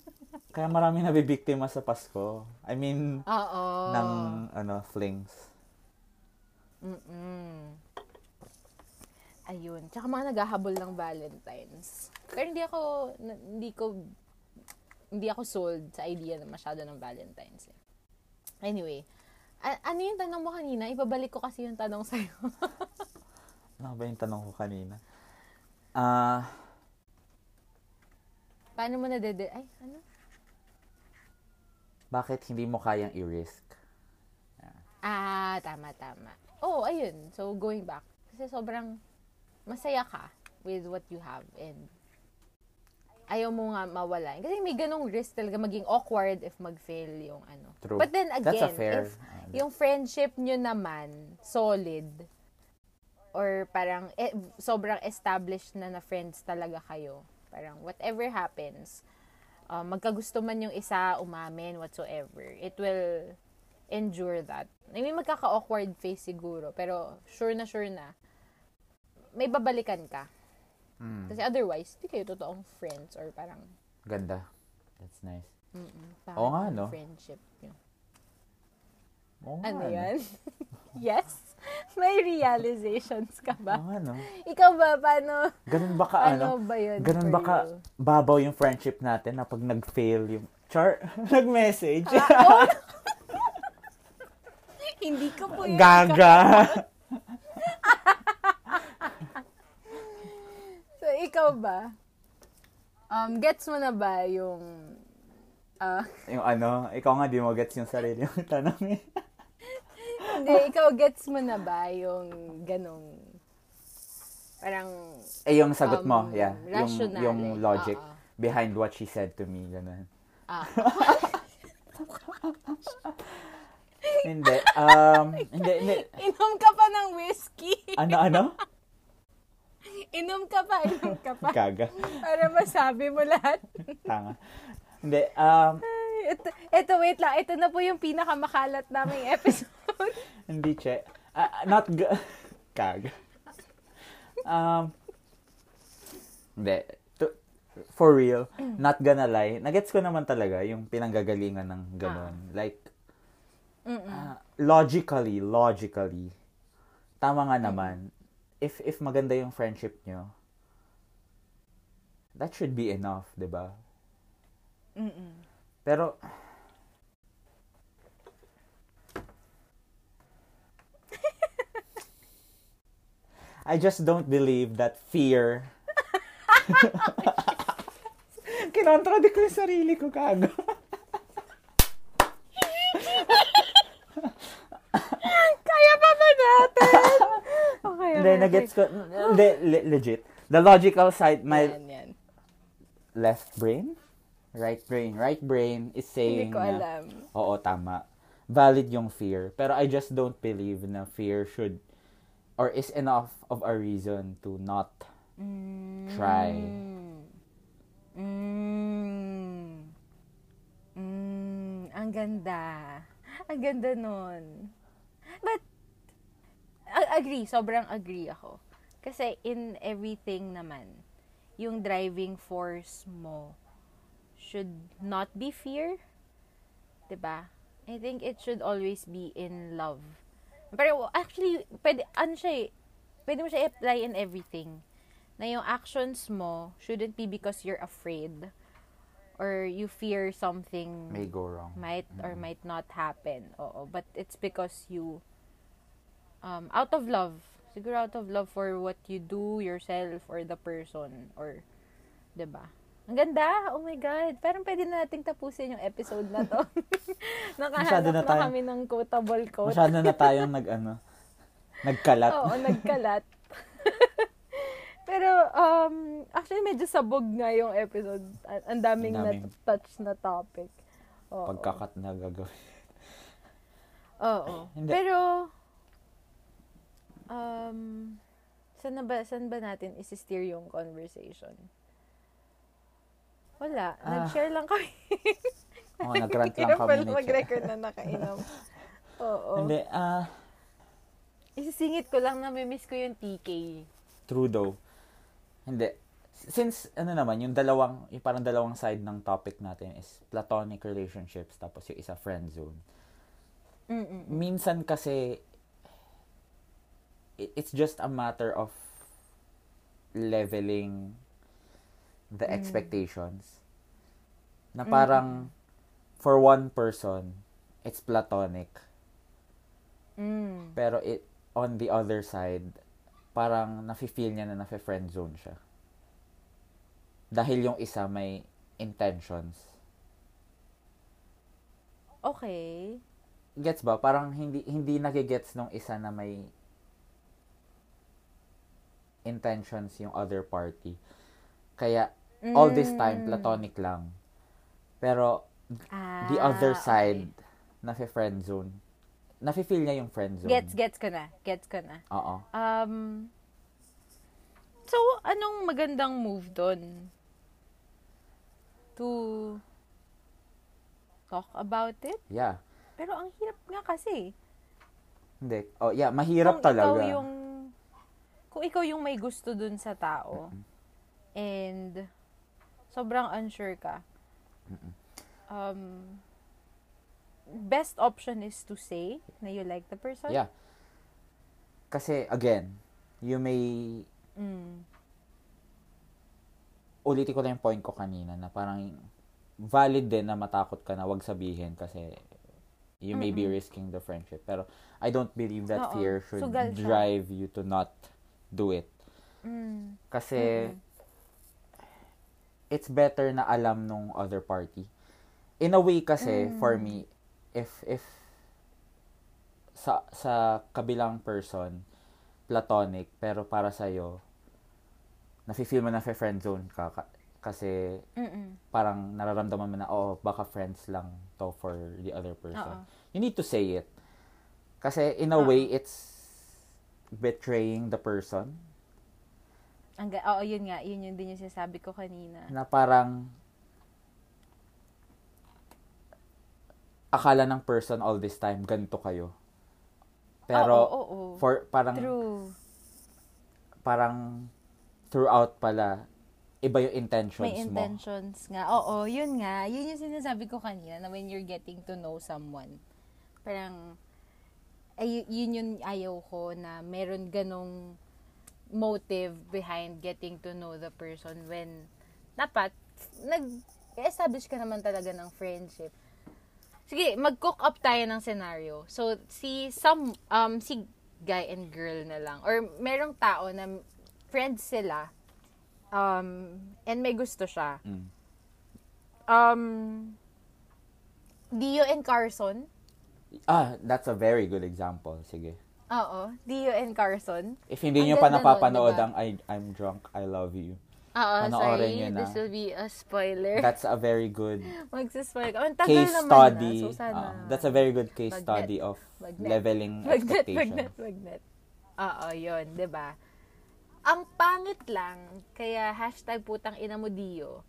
Speaker 1: kaya marami nabibiktima sa Pasko. I mean,
Speaker 2: Oo.
Speaker 1: ng, ano, flings.
Speaker 2: Mm-mm. Ayun. Tsaka mga naghahabol ng Valentine's. Pero hindi ako, hindi ko, hindi ako sold sa idea na masyado ng Valentine's. eh. Anyway, a- ano yung tanong mo kanina? Ibabalik ko kasi yung tanong sa'yo.
Speaker 1: Ano ba yung tanong ko kanina? Ah,
Speaker 2: Paano mo nadede... Ay, ano?
Speaker 1: bakit hindi mo kayang i-risk?
Speaker 2: Ah, tama, tama. Oh, ayun. So, going back. Kasi sobrang masaya ka with what you have and ayaw mo nga mawala. Kasi may ganong risk talaga maging awkward if mag-fail yung ano.
Speaker 1: True.
Speaker 2: But then again,
Speaker 1: That's a fair,
Speaker 2: if
Speaker 1: ano.
Speaker 2: yung friendship nyo naman solid or parang eh, sobrang established na na friends talaga kayo. Parang whatever happens, uh, magkagusto man yung isa, umamin, whatsoever, it will endure that. I mean, magkaka-awkward face siguro, pero sure na sure na, may babalikan ka.
Speaker 1: Mm,
Speaker 2: Kasi otherwise, hindi kayo totoong friends or parang,
Speaker 1: ganda. That's nice.
Speaker 2: mm
Speaker 1: Oo nga, no?
Speaker 2: friendship. Yun.
Speaker 1: Oo nga,
Speaker 2: Ano
Speaker 1: no?
Speaker 2: yan? yes? May realizations ka
Speaker 1: Oo
Speaker 2: ba?
Speaker 1: nga, no?
Speaker 2: Ikaw ba, paano,
Speaker 1: Ganun ba ka,
Speaker 2: ano
Speaker 1: ano?
Speaker 2: ba yun
Speaker 1: Ganun ba ka
Speaker 2: you?
Speaker 1: babaw yung friendship natin na pag nag-fail yung... Char, nag-message.
Speaker 2: Ah, Hindi ko po yun.
Speaker 1: Gaga.
Speaker 2: ikaw ba? Um, gets mo na ba yung... ah,
Speaker 1: Yung ano, ikaw nga di mo gets yung sarili yung tanong eh.
Speaker 2: Hindi, ikaw gets mo na ba yung ganong... Parang...
Speaker 1: Eh, yung sagot mo,
Speaker 2: Um,
Speaker 1: yeah. Yung,
Speaker 2: rationale.
Speaker 1: yung logic
Speaker 2: Oo.
Speaker 1: behind what she said to me, ganun.
Speaker 2: Ah,
Speaker 1: hindi, um, hindi, hindi.
Speaker 2: inom ka pa ng whiskey.
Speaker 1: Ano, ano?
Speaker 2: Inom ka pa, inom ka pa.
Speaker 1: Gaga.
Speaker 2: Para masabi mo lahat.
Speaker 1: Tanga. Hindi, um,
Speaker 2: Ito, ito, wait lang. Ito na po yung pinakamakalat naming episode.
Speaker 1: hindi, che. Ah, not g- Kaga. Um, hindi. To, for real, not gonna lie, nagets ko naman talaga yung pinanggagalingan ng ganun. Like,
Speaker 2: Mm-mm.
Speaker 1: ah, logically, logically, tama nga naman, if if maganda yung friendship nyo, that should be enough, 'di ba?
Speaker 2: Mm-mm.
Speaker 1: Pero I just don't believe that fear Kinontradict ko yung sarili ko kago.
Speaker 2: Kaya pa ba natin? okay,
Speaker 1: Hindi,
Speaker 2: okay,
Speaker 1: nagets ko. Hindi, le- legit. The logical side, my
Speaker 2: Yan, yan.
Speaker 1: left brain? Right brain. Right brain is saying
Speaker 2: Hindi ko
Speaker 1: na,
Speaker 2: alam.
Speaker 1: Oo, tama. Valid yung fear. Pero I just don't believe na fear should or is enough of a reason to not try.
Speaker 2: Mm. Mm. Ang ganda. Ang ganda nun. But, agree. Sobrang agree ako. Kasi in everything naman, yung driving force mo should not be fear. 'Di ba? I think it should always be in love. Pero actually, pwede, ano siya eh, pwede mo siya apply in everything. Na yung actions mo shouldn't be because you're afraid or you fear something
Speaker 1: May go wrong.
Speaker 2: might or might not happen. Oo, but it's because you um out of love. Siguro out of love for what you do yourself or the person or 'di ba? Ang ganda. Oh my god. Parang pwede na nating tapusin yung episode na to. Nakahanap
Speaker 1: na
Speaker 2: na,
Speaker 1: tayo-
Speaker 2: kami ng quotable quote.
Speaker 1: Masyado na tayong nag ano, nagkalat.
Speaker 2: Oo, nagkalat. Pero, um, actually, medyo sabog nga yung episode. Ang ang daming,
Speaker 1: Ang daming-
Speaker 2: na-touch na topic. Oo.
Speaker 1: Pagkakat na gagawin.
Speaker 2: Oo.
Speaker 1: Hindi.
Speaker 2: Pero, um, saan, na ba, saan ba natin isi-steer yung conversation? Wala.
Speaker 1: Ah.
Speaker 2: Nag-share lang kami.
Speaker 1: Oo, nag-rant lang kami Che.
Speaker 2: mag-record na nakainom. Oo.
Speaker 1: Hindi, ah,
Speaker 2: Isisingit ko lang na miss ko yung TK.
Speaker 1: true though. Hindi. Since, ano naman, yung dalawang, yung parang dalawang side ng topic natin is platonic relationships, tapos yung isa friend zone.
Speaker 2: Mm-mm.
Speaker 1: Minsan kasi, it's just a matter of leveling the
Speaker 2: Mm.
Speaker 1: expectations. Na parang, for one person, it's platonic.
Speaker 2: Mm.
Speaker 1: Pero it, on the other side, parang nafe-feel niya na nafe-friend zone siya. Dahil yung isa may intentions.
Speaker 2: Okay.
Speaker 1: Gets ba? Parang hindi hindi nagigets nung isa na may intentions yung other party. Kaya all this time
Speaker 2: Mm.
Speaker 1: platonic lang. Pero
Speaker 2: Ah,
Speaker 1: the other
Speaker 2: okay.
Speaker 1: side nafe-friend zone. Nafe-feel niya yung friend zone.
Speaker 2: Gets, gets ko na. Gets ko na.
Speaker 1: Oo.
Speaker 2: Um, so, anong magandang move doon? To talk about it?
Speaker 1: Yeah.
Speaker 2: Pero ang hirap nga kasi.
Speaker 1: Hindi. Oh, yeah, mahirap
Speaker 2: kung
Speaker 1: talaga.
Speaker 2: ikaw yung kung ikaw yung may gusto dun sa tao and sobrang unsure ka um best option is to say na you like the person
Speaker 1: Yeah. Kasi, again, you may,
Speaker 2: mm.
Speaker 1: ulitin ko lang yung point ko kanina na parang valid din na matakot ka na wag sabihin kasi you may be risking the friendship. Pero I don't believe that
Speaker 2: Oo.
Speaker 1: fear should
Speaker 2: Sugal siya.
Speaker 1: drive you to not do it.
Speaker 2: Mm.
Speaker 1: Kasi it's better na alam nung other party. In a way kasi,
Speaker 2: Mm.
Speaker 1: for me, if, if, sa, sa kabilang person, platonic, pero para sa'yo, nafe-feel mo na friend zone ka, ka- kasi
Speaker 2: Mm-mm.
Speaker 1: parang nararamdaman mo na, oh, baka friends lang to for the other person.
Speaker 2: Oo.
Speaker 1: You need to say it. Kasi in a
Speaker 2: Oo.
Speaker 1: way, it's betraying the person.
Speaker 2: Ang Oo, yun nga. Yun yun din yung sinasabi ko kanina.
Speaker 1: Na parang akala ng person all this time, ganito kayo. Pero,
Speaker 2: oo, oo, oo.
Speaker 1: for, parang,
Speaker 2: True.
Speaker 1: parang, throughout pala, iba yung intentions
Speaker 2: May
Speaker 1: mo.
Speaker 2: intentions nga. Oo, yun nga. Yun yung sinasabi ko kanina na when you're getting to know someone, parang, ay, yun yung ayaw ko na meron ganong motive behind getting to know the person when dapat nag-establish ka naman talaga ng friendship. Sige, mag-cook up tayo ng scenario. So, si some, um, si guy and girl na lang. Or merong tao na friends sila, um, and may gusto siya.
Speaker 1: Mm.
Speaker 2: Um, Dio and Carson.
Speaker 1: Ah, that's a very good example. Sige.
Speaker 2: Oo, Dio and Carson.
Speaker 1: If hindi
Speaker 2: Ang
Speaker 1: nyo pa
Speaker 2: nun,
Speaker 1: napapanood
Speaker 2: diba?
Speaker 1: ang I, I'm Drunk, I Love You,
Speaker 2: Oo,
Speaker 1: Panoorin
Speaker 2: sorry.
Speaker 1: nyo na.
Speaker 2: This will be a spoiler.
Speaker 1: that's a very good
Speaker 2: Magsispoil ka. Ang tagal
Speaker 1: case
Speaker 2: naman
Speaker 1: study.
Speaker 2: na. So, sana.
Speaker 1: ah, that's a very good case
Speaker 2: Magnet.
Speaker 1: study of
Speaker 2: Magnet.
Speaker 1: leveling
Speaker 2: Magnet,
Speaker 1: expectations.
Speaker 2: magnet, magnet. Oo, yun. ba? Ang pangit lang, kaya hashtag putang ina mo Dio.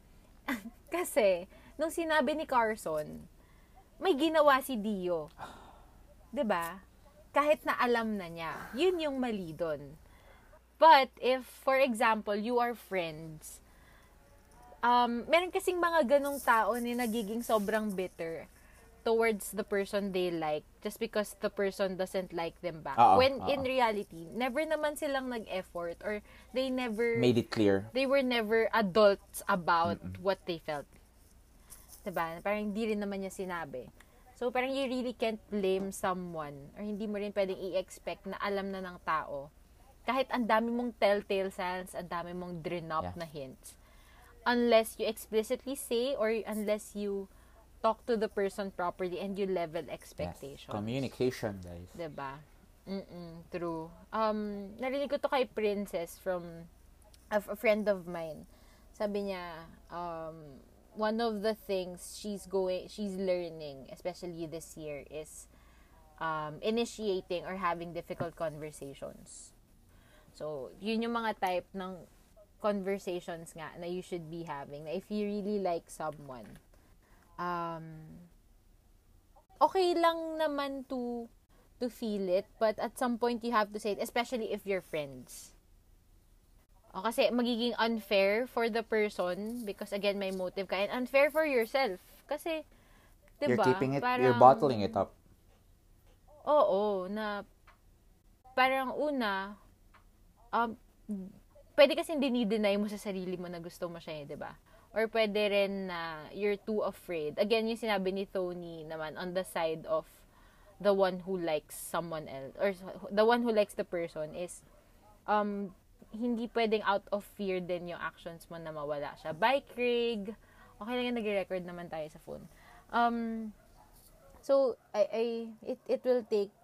Speaker 2: Kasi, nung sinabi ni Carson, may ginawa si Dio. 'Di ba? Kahit na alam na niya. Yun yung mali doon. But, if, for example, you are friends, um, meron kasing mga ganong tao na nagiging sobrang bitter towards the person they like just because the person doesn't like them back.
Speaker 1: Oo,
Speaker 2: When
Speaker 1: oo.
Speaker 2: in reality, never naman silang nag-effort or they never
Speaker 1: Made it clear.
Speaker 2: they were never adults about what they felt. Diba? Parang hindi rin naman niya sinabi. So, parang you really can't blame someone or hindi mo rin pwedeng i-expect na alam na ng tao. Kahit ang dami mong telltale signs, ang dami mong drenop
Speaker 1: Yeah.
Speaker 2: na hints. Unless you explicitly say or unless you talk to the person properly and you level
Speaker 1: Yes.
Speaker 2: expectations.
Speaker 1: Communication, guys.
Speaker 2: 'Di ba? Mm true. Um, narinig ko to kay Princess from a, a friend of mine. Sabi niya, um, one of the things she's going, she's learning, especially this year, is um, initiating or having difficult conversations. So, yun yung mga type ng conversations nga na you should be having. If you really like someone, um, okay lang naman to to feel it, but at some point you have to say it, especially if you're friends. O, kasi magiging unfair for the person because again, may motive ka and unfair for yourself. Kasi,
Speaker 1: You're
Speaker 2: diba,
Speaker 1: keeping it,
Speaker 2: parang,
Speaker 1: you're bottling it up.
Speaker 2: Oo, na parang una, um, pwede kasi dinideny mo sa sarili mo na gusto mo siya, eh, di ba? Or pwede rin na you're too afraid. Again, yung sinabi ni Tony naman on the side of the one who likes someone else or the one who likes the person is um hindi pwedeng out of fear din yung actions mo na mawala siya. Bye, Craig! Okay lang yung nag-record naman tayo sa phone. Um, so, I, I, it, it will take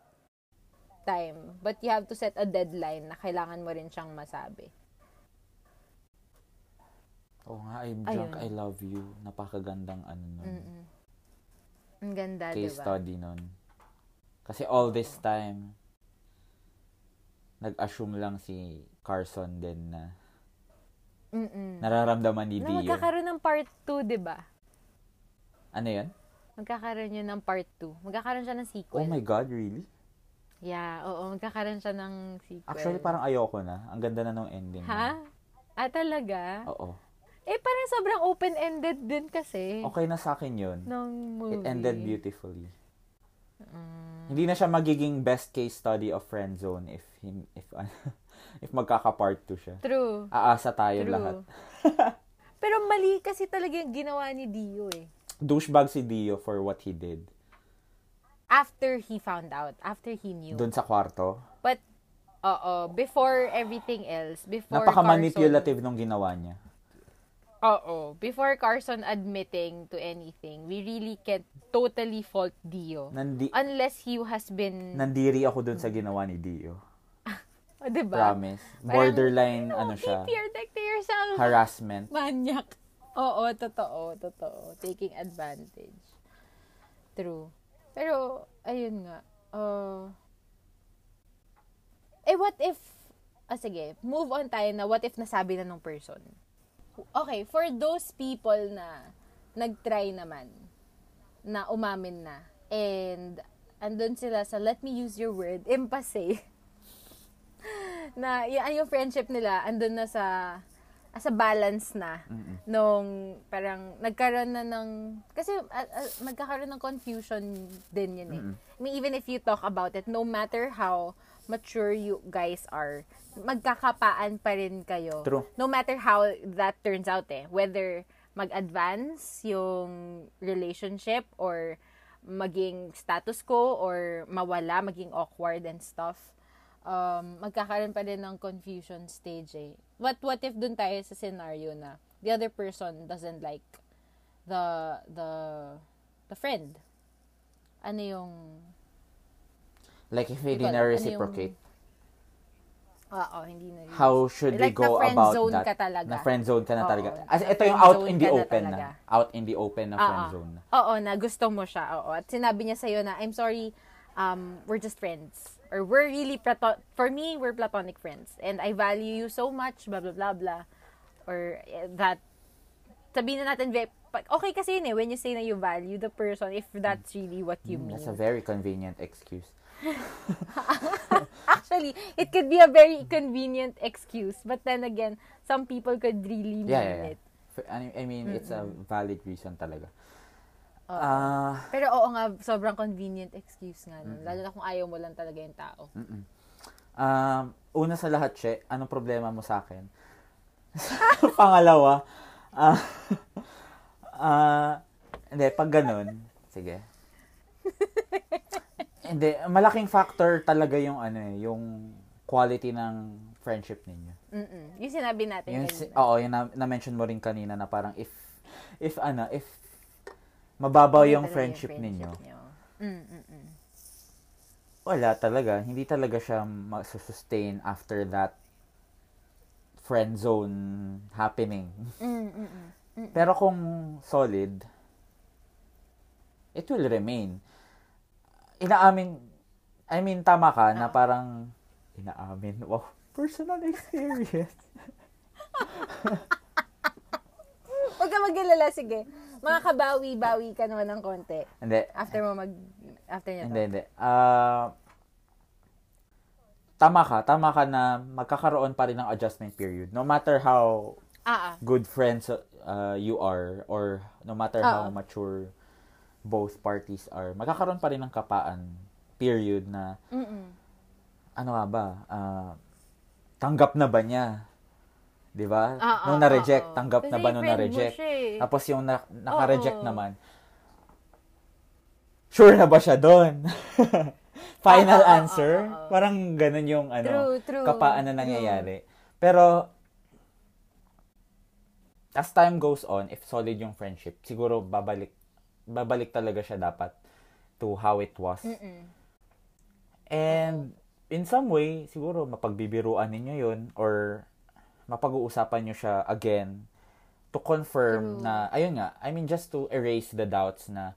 Speaker 2: time. But you have to set a deadline na kailangan mo rin siyang masabi.
Speaker 1: Oo nga, I'm drunk,
Speaker 2: Ayun.
Speaker 1: I love you. Napakagandang ano nun.
Speaker 2: Mm-mm. Ang ganda,
Speaker 1: Case
Speaker 2: diba?
Speaker 1: study nun. Kasi all this time, nag-assume lang si Carson din na
Speaker 2: Mm-mm.
Speaker 1: nararamdaman ni
Speaker 2: Na
Speaker 1: Dio.
Speaker 2: magkakaroon ng part 2, di ba?
Speaker 1: Ano yun?
Speaker 2: Magkakaroon yun ng part 2. Magkakaroon siya ng
Speaker 1: Oh
Speaker 2: sequel.
Speaker 1: my God, really?
Speaker 2: Yeah, oo. Magkakaroon siya ng sequel.
Speaker 1: Actually, parang ayoko na. Ang ganda na nung ending.
Speaker 2: Ha? Ah, talaga?
Speaker 1: Oo.
Speaker 2: Eh, parang sobrang open-ended din kasi.
Speaker 1: Okay na sa akin yun.
Speaker 2: Ng movie.
Speaker 1: It ended beautifully.
Speaker 2: Mm.
Speaker 1: Hindi na siya magiging best case study of friend zone if him if if magkaka-part 2 siya.
Speaker 2: True.
Speaker 1: Aasa tayo
Speaker 2: True.
Speaker 1: lahat.
Speaker 2: Pero mali kasi talaga yung ginawa ni Dio eh.
Speaker 1: Douchebag si Dio for what he did.
Speaker 2: After he found out. After he knew.
Speaker 1: Doon sa kwarto.
Speaker 2: But, oo. Before everything else. Before
Speaker 1: Napaka-manipulative nung ginawa niya.
Speaker 2: Oo. Before Carson admitting to anything, we really can't totally fault Dio.
Speaker 1: Nandi,
Speaker 2: Unless he has been...
Speaker 1: nandiri ako dun sa ginawa ni Dio.
Speaker 2: Oh, diba?
Speaker 1: Promise. Borderline,
Speaker 2: Parang,
Speaker 1: ano siya,
Speaker 2: Be protect yourself.
Speaker 1: harassment.
Speaker 2: Manyak. Oo, totoo, totoo. Taking advantage. True. Pero, ayun nga. Uh, eh, what if, ah, sige, move on tayo na what if nasabi na nung person. Okay, for those people na nag-try naman, na umamin na, and andun sila sa, let me use your word, empathy. na y- yung friendship nila, andun na sa, as a balance na
Speaker 1: Mm-mm.
Speaker 2: nung parang nagkaroon na ng kasi uh, uh, magkakaroon ng confusion din yun eh.
Speaker 1: Mm-mm.
Speaker 2: I mean even if you talk about it no matter how mature you guys are magkakapaan pa rin kayo.
Speaker 1: True.
Speaker 2: No matter how that turns out eh whether mag-advance yung relationship or maging status quo or mawala, maging awkward and stuff um, magkakaroon pa din ng confusion stage eh. What, what if dun tayo sa scenario na the other person doesn't like the, the, the friend? Ano yung,
Speaker 1: Like, if
Speaker 2: Hindi alam, ano
Speaker 1: reciprocate,
Speaker 2: oo, hindi na
Speaker 1: how should we
Speaker 2: Like,
Speaker 1: go
Speaker 2: na-friend
Speaker 1: about
Speaker 2: zone
Speaker 1: that?
Speaker 2: ka talaga.
Speaker 1: Na friend zone ka na
Speaker 2: Oo,
Speaker 1: talaga. As, ito yung out
Speaker 2: zone
Speaker 1: in the
Speaker 2: na
Speaker 1: open na.
Speaker 2: talaga.
Speaker 1: Out in the open na friend
Speaker 2: Oo.
Speaker 1: zone na.
Speaker 2: Oo, na gusto mo siya. Oo. At sinabi niya sa'yo na, I'm sorry, um, we're just friends. Or we're really, plato- for me, we're platonic friends. And I value you so much, blah, blah, blah, blah. Or eh, that, sabihin na natin, okay kasi yun eh, when you say na you value the person, if that's really what you
Speaker 1: Mm,
Speaker 2: mean.
Speaker 1: That's a very convenient excuse.
Speaker 2: Actually, it could be a very convenient excuse. But then again, some people could really mean
Speaker 1: Yeah, yeah, yeah.
Speaker 2: it.
Speaker 1: I I mean, it's a valid reason talaga.
Speaker 2: Oo.
Speaker 1: Ah,
Speaker 2: Pero oo nga, sobrang convenient excuse nga nun. Lalo na kung ayaw mo lang talaga yung tao.
Speaker 1: mm-mm. Um, una sa lahat, Che, anong problema mo sa akin? Pangalawa, ah, ah, hindi, pag ganun, sige. hindi, malaking factor talaga yung ano eh, yung quality ng friendship ninyo.
Speaker 2: Mm-mm. Yung sinabi natin
Speaker 1: Yung,
Speaker 2: kanina.
Speaker 1: oo, yung na, na-mention mo rin kanina na parang if, if ano, if mababaw yung
Speaker 2: talaga
Speaker 1: friendship, ninyo,
Speaker 2: nyo. Mm-mm.
Speaker 1: wala talaga. Hindi talaga siya mag-sustain after that friend zone happening.
Speaker 2: Mm-mm.
Speaker 1: Pero kung solid, it will remain. Inaamin, I mean, tama ka na parang, inaamin, wow, personal experience.
Speaker 2: Huwag ka mag-alala, sige. Mga kabawi-bawi ka naman ng konti.
Speaker 1: hindi,
Speaker 2: After mo mag... After niya
Speaker 1: hindi, hindi. Ah, tama ka, tama ka na magkakaroon pa rin ng adjustment period. No matter how
Speaker 2: Ah, ah.
Speaker 1: good friends uh, you are or no matter how
Speaker 2: Oo.
Speaker 1: mature both parties are, magkakaroon pa rin ng kapaan period na
Speaker 2: Mm-mm.
Speaker 1: ano nga ba, ah, tanggap na ba niya? 'Di ba?
Speaker 2: Ah,
Speaker 1: nung
Speaker 2: ah,
Speaker 1: na-reject,
Speaker 2: ah, ah.
Speaker 1: tanggap na ba nung na-reject?
Speaker 2: eh.
Speaker 1: Tapos yung na- naka-reject
Speaker 2: Oo.
Speaker 1: naman, sure na ba siya doon? Final
Speaker 2: Ah, ah,
Speaker 1: answer?
Speaker 2: ah, ah.
Speaker 1: Parang ganun yung ano,
Speaker 2: True, true.
Speaker 1: kapaan na
Speaker 2: True.
Speaker 1: nangyayari. Pero, as time goes on, if solid yung friendship, siguro babalik, babalik talaga siya dapat to how it was.
Speaker 2: Mm-mm.
Speaker 1: And, in some way, siguro mapagbibiruan ninyo yun or mapag-uusapan nyo siya again to confirm
Speaker 2: True.
Speaker 1: na, ayun nga, I mean, just to erase the doubts na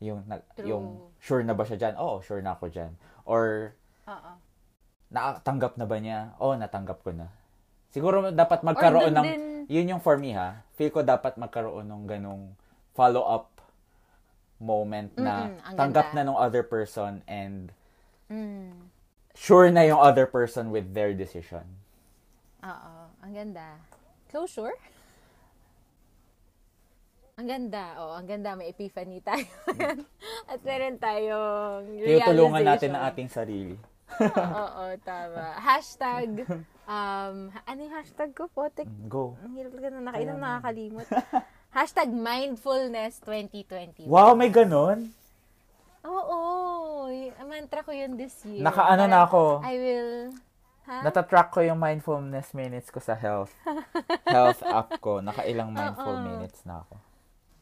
Speaker 1: yung, na,
Speaker 2: True.
Speaker 1: yung sure na ba siya dyan? Oo, sure na ako dyan. Or, nakatanggap na ba niya? Oo, natanggap ko na. Siguro dapat magkaroon ng,
Speaker 2: din-
Speaker 1: yun yung for me ha, feel ko dapat magkaroon ng ganong follow-up moment na
Speaker 2: Mm-mm, ang
Speaker 1: tanggap
Speaker 2: ganda.
Speaker 1: na ng other person and
Speaker 2: Mm.
Speaker 1: sure na yung other person with their decision.
Speaker 2: Oo. Ang ganda. Closure? Ang ganda. Oo, ang ganda. May epiphany tayo. At meron tayong
Speaker 1: Tinutulungan natin ang
Speaker 2: realization.
Speaker 1: ating sarili.
Speaker 2: Oo, oo, tama. Hashtag, um, ano yung hashtag ko? Potek.
Speaker 1: Go.
Speaker 2: Ang hirap ka na nakainom, nakakalimot. Hashtag mindfulness 2020.
Speaker 1: Wow, may ganon?
Speaker 2: Oo. y- mantra ko yun this year.
Speaker 1: Nakaano na ako.
Speaker 2: I will, Ha?
Speaker 1: Natatrack ko yung mindfulness minutes ko sa health. health app ko. Nakailang mindful
Speaker 2: Oo.
Speaker 1: minutes na ako.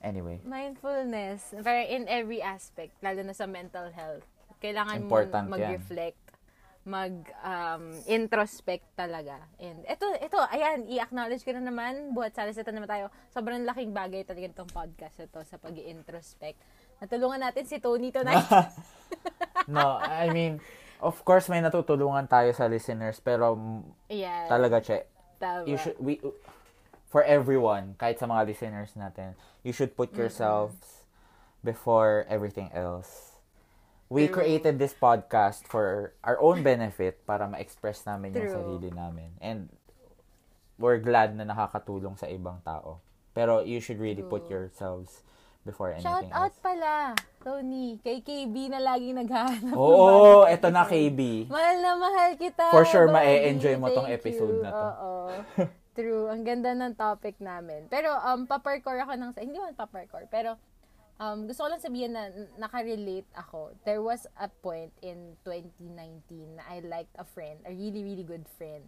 Speaker 1: Anyway.
Speaker 2: Mindfulness, very in every aspect, lalo na sa mental health. Kailangan
Speaker 1: Important
Speaker 2: mo
Speaker 1: yan.
Speaker 2: mag-reflect, mag um, introspect talaga. And ito, ito, ayan, i-acknowledge ko na naman, buhat salisitan naman tayo. Sobrang laking bagay talaga itong podcast ito sa pag introspect Natulungan natin si Tony tonight.
Speaker 1: no, I mean, of course may natutulungan tayo sa listeners pero
Speaker 2: yeah.
Speaker 1: talaga che,
Speaker 2: Tama.
Speaker 1: you should we for everyone, kahit sa mga listeners natin, you should put yourselves before everything else. We
Speaker 2: True.
Speaker 1: created this podcast for our own benefit para ma-express namin yung
Speaker 2: True.
Speaker 1: sarili namin. And we're glad na nakakatulong sa ibang tao. Pero you should really put
Speaker 2: True.
Speaker 1: yourselves before
Speaker 2: Shout
Speaker 1: anything
Speaker 2: out
Speaker 1: else.
Speaker 2: pala, Tony, kay KB na laging naghahanap.
Speaker 1: Oo,
Speaker 2: bagong
Speaker 1: eto na. KB.
Speaker 2: Mahal na mahal kita.
Speaker 1: For sure,
Speaker 2: buddy.
Speaker 1: ma-e-enjoy mo tong episode
Speaker 2: you.
Speaker 1: na to.
Speaker 2: Oo. True. Ang ganda ng topic namin. Pero, um, paparkour ako ng, hindi man paparkour, pero, um, gusto ko lang sabihin na nakarelate ako. There was a point in 2019 na I liked a friend, a really, really good friend.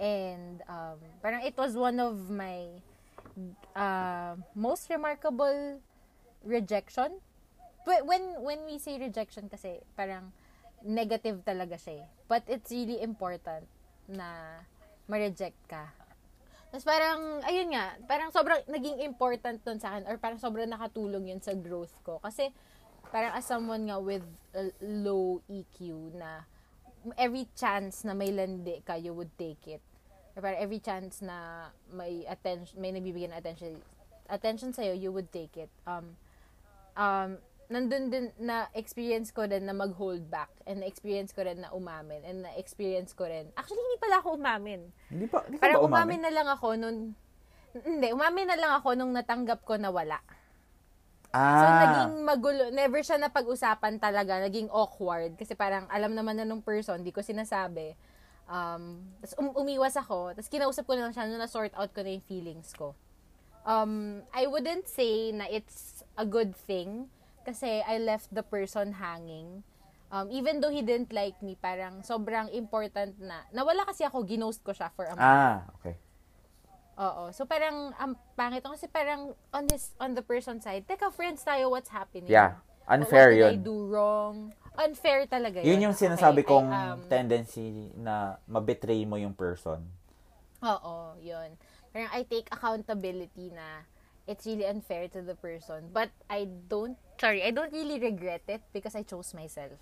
Speaker 2: And, um, parang it was one of my uh, most remarkable rejection. Wh- When when we say rejection kasi parang negative talaga siya eh. But it's really important na ma-reject ka. Tapos parang, ayun nga, parang sobrang naging important nun sa akin or parang sobrang nakatulong yun sa growth ko. Kasi parang as someone nga with low EQ na every chance na may landi ka, you would take it. Or parang every chance na may attention, may nagbibigyan ng attention, attention sa'yo, you would take it. Um, um, nandun din na experience ko rin na mag-hold back and na experience ko rin na umamin and na experience ko rin. Actually hindi pala ako umamin.
Speaker 1: Hindi pa, hindi
Speaker 2: parang
Speaker 1: ba
Speaker 2: umamin?
Speaker 1: umamin?
Speaker 2: na lang ako nung hindi umamin na lang ako nung natanggap ko na wala.
Speaker 1: Ah,
Speaker 2: so naging magulo never siya na pag-usapan talaga naging awkward. Kasi parang alam naman na nung person di ko sinasabi. Um tas um, umiwas ako tas kinausap ko na lang siya nung na-sort out ko na yung feelings ko um, I wouldn't say na it's a good thing kasi I left the person hanging. Um, even though he didn't like me, parang sobrang important na, nawala kasi ako, ginost ko siya for a month.
Speaker 1: ah, okay.
Speaker 2: Oo. So parang, ang pangit ko kasi parang on his, on the person's side, teka, friends tayo, what's happening?
Speaker 1: Yeah,
Speaker 2: What
Speaker 1: unfair
Speaker 2: did I
Speaker 1: yun.
Speaker 2: do wrong? Unfair talaga yun.
Speaker 1: Yun yung sinasabi
Speaker 2: Okay, I,
Speaker 1: kong
Speaker 2: um,
Speaker 1: tendency na mabetray mo yung person.
Speaker 2: Oo, yun. Parang I take accountability na it's really unfair to the person. But I don't, sorry, I don't really regret it because I chose myself.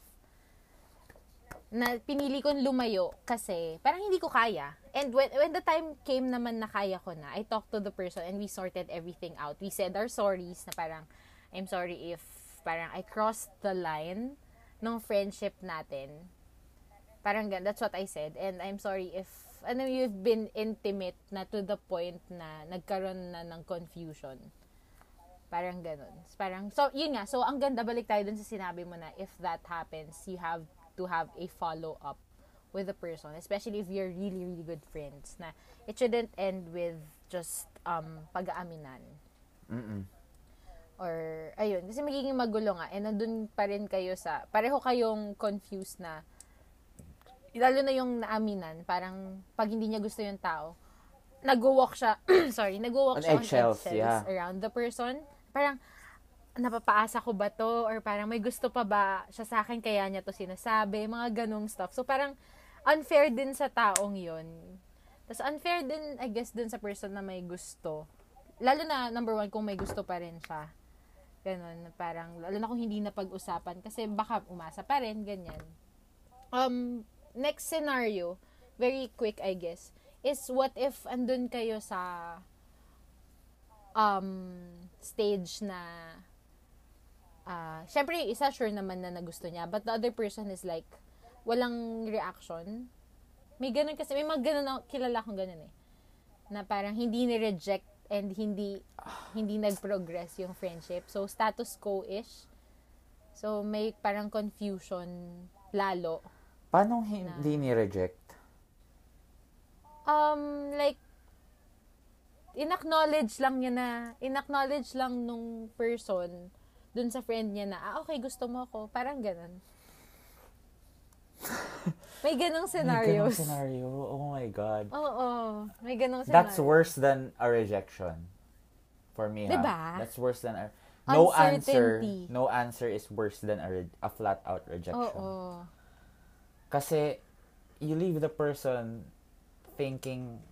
Speaker 2: Na pinili kong lumayo kasi parang hindi ko kaya. And when, when the time came naman na kaya ko na, I talked to the person and we sorted everything out. We said our sorries na parang, I'm sorry if parang I crossed the line ng friendship natin. Parang that's what I said. And I'm sorry if, ano, you've been intimate na to the point na nagkaroon na ng confusion. Parang ganun. Parang, so, yun nga. So, ang ganda, balik tayo dun sa sinabi mo na if that happens, you have to have a follow-up with the person. Especially if you're really, really good friends. Na it shouldn't end with just um, pag-aaminan.
Speaker 1: Mm-mm.
Speaker 2: Or, ayun. Kasi magiging magulo nga. And nandun pa rin kayo sa, pareho kayong confused na, lalo na yung naaminan, parang pag hindi niya gusto yung tao, nag-walk siya, sorry, nag-walk siya
Speaker 1: eggshells,
Speaker 2: on eggshells
Speaker 1: yeah.
Speaker 2: around the person. Parang, napapaasa ko ba to? Or parang may gusto pa ba siya sa akin kaya niya to sinasabi? Mga ganong stuff. So parang, unfair din sa taong yon Tapos unfair din, I guess, din sa person na may gusto. Lalo na, number one, kung may gusto pa rin siya. Ganon, parang, lalo na kung hindi na pag-usapan. Kasi baka umasa pa rin, ganyan. Um, next scenario, very quick, I guess, is what if andun kayo sa um, stage na ah syempre isa sure naman na nagusto niya but the other person is like walang reaction. May ganun kasi may mga ganun na kilala akong ganun eh na parang hindi ni-reject and hindi hindi nag-progress yung friendship. So status quo-ish. So may parang confusion lalo
Speaker 1: Paano hindi ni-reject?
Speaker 2: um like inacknowledge lang niya na inacknowledge lang nung person dun sa friend niya na ah okay gusto mo ako parang ganun May ganong
Speaker 1: May ganong scenario. Oh my God.
Speaker 2: Oo. May ganong scenario.
Speaker 1: That's worse than a rejection. For me, ha?
Speaker 2: Diba?
Speaker 1: That's worse than a... No answer. No answer is worse than a, re- a flat-out rejection.
Speaker 2: Oo.
Speaker 1: Kasi, you leave the person thinking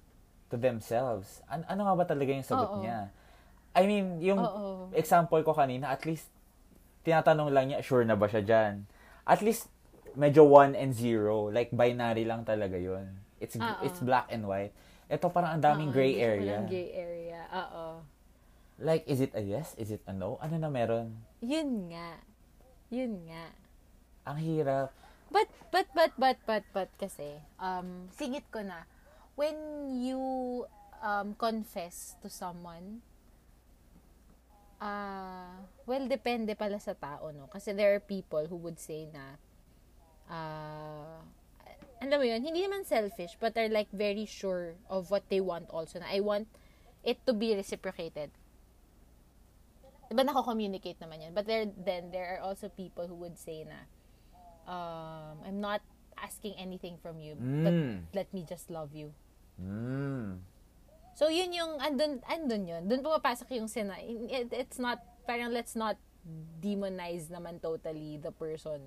Speaker 1: to themselves. An- ano nga ba talaga yung sagot
Speaker 2: Oo.
Speaker 1: niya? I mean, yung
Speaker 2: Oo.
Speaker 1: example ko kanina, at least, tinatanong lang niya, sure na ba siya dyan? At least, medyo 1 and 0. Like, binary lang talaga yun. It's
Speaker 2: Oo.
Speaker 1: it's black and white. Ito parang ang daming
Speaker 2: Oo,
Speaker 1: gray
Speaker 2: hindi siya
Speaker 1: area.
Speaker 2: walang gray area. Oo.
Speaker 1: Like, is it a yes? Is it a no? Ano na meron?
Speaker 2: Yun nga. Yun nga.
Speaker 1: Ang hirap.
Speaker 2: But, but, but, but, but, but, kasi, um, singit ko na, when you um, confess to someone, ah, well, depende pala sa tao, no? Kasi there are people who would say na, ah, alam mo yun, hindi naman selfish, but are like very sure of what they want also. Na I want it to be reciprocated. Diba nako-communicate naman yan? But there, then, there are also people who would say na, um, I'm not asking anything from you, but
Speaker 1: Mm.
Speaker 2: let me just love you.
Speaker 1: Mm.
Speaker 2: So, yun yung, andun, andun yun. Doon pumapasok yung sina, it, it's not, parang let's not demonize naman totally the person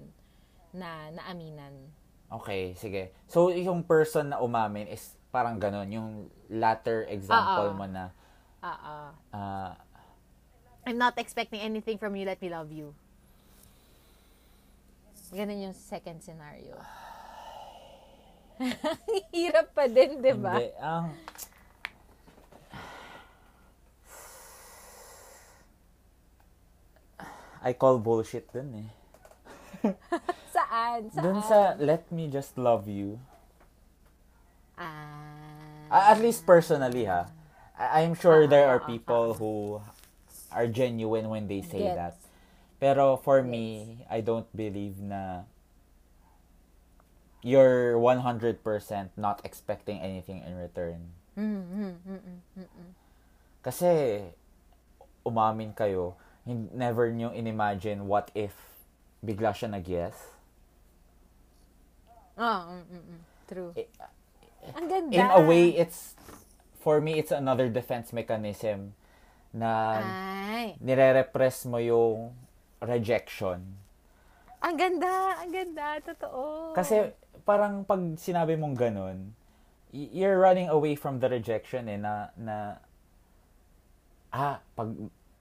Speaker 2: na naaminan.
Speaker 1: Okay, sige. So, yung person na umamin is parang ganun. Yung latter example
Speaker 2: Oo.
Speaker 1: mo na,
Speaker 2: Ah, ah.
Speaker 1: ah,
Speaker 2: I'm not expecting anything from you, let me love you. Ganun yung second scenario. Hirap pa din, di ba?
Speaker 1: hindi. Ang, I call bullshit dun eh.
Speaker 2: Saan? Saan?
Speaker 1: Dun sa let me just love you.
Speaker 2: Ah.
Speaker 1: Ah, at least personally ha. I- I'm sure there are people who are genuine when they say
Speaker 2: Gets.
Speaker 1: that. Pero for me, I don't believe na you're 100% not expecting anything in return.
Speaker 2: Mm, mm, mm, mm, mm, mm.
Speaker 1: Kasi umamin kayo, never nyo inimagine what if bigla siya nag-yes.
Speaker 2: Mm. True.
Speaker 1: Eh,
Speaker 2: Ang ganda.
Speaker 1: In a way, it's, for me, it's another defense mechanism na
Speaker 2: Ay.
Speaker 1: nire-repress mo yung rejection.
Speaker 2: Ang ganda. Ang ganda. Totoo.
Speaker 1: Kasi parang pag sinabi mong ganun, you're running away from the rejection eh, na, na ah, pag,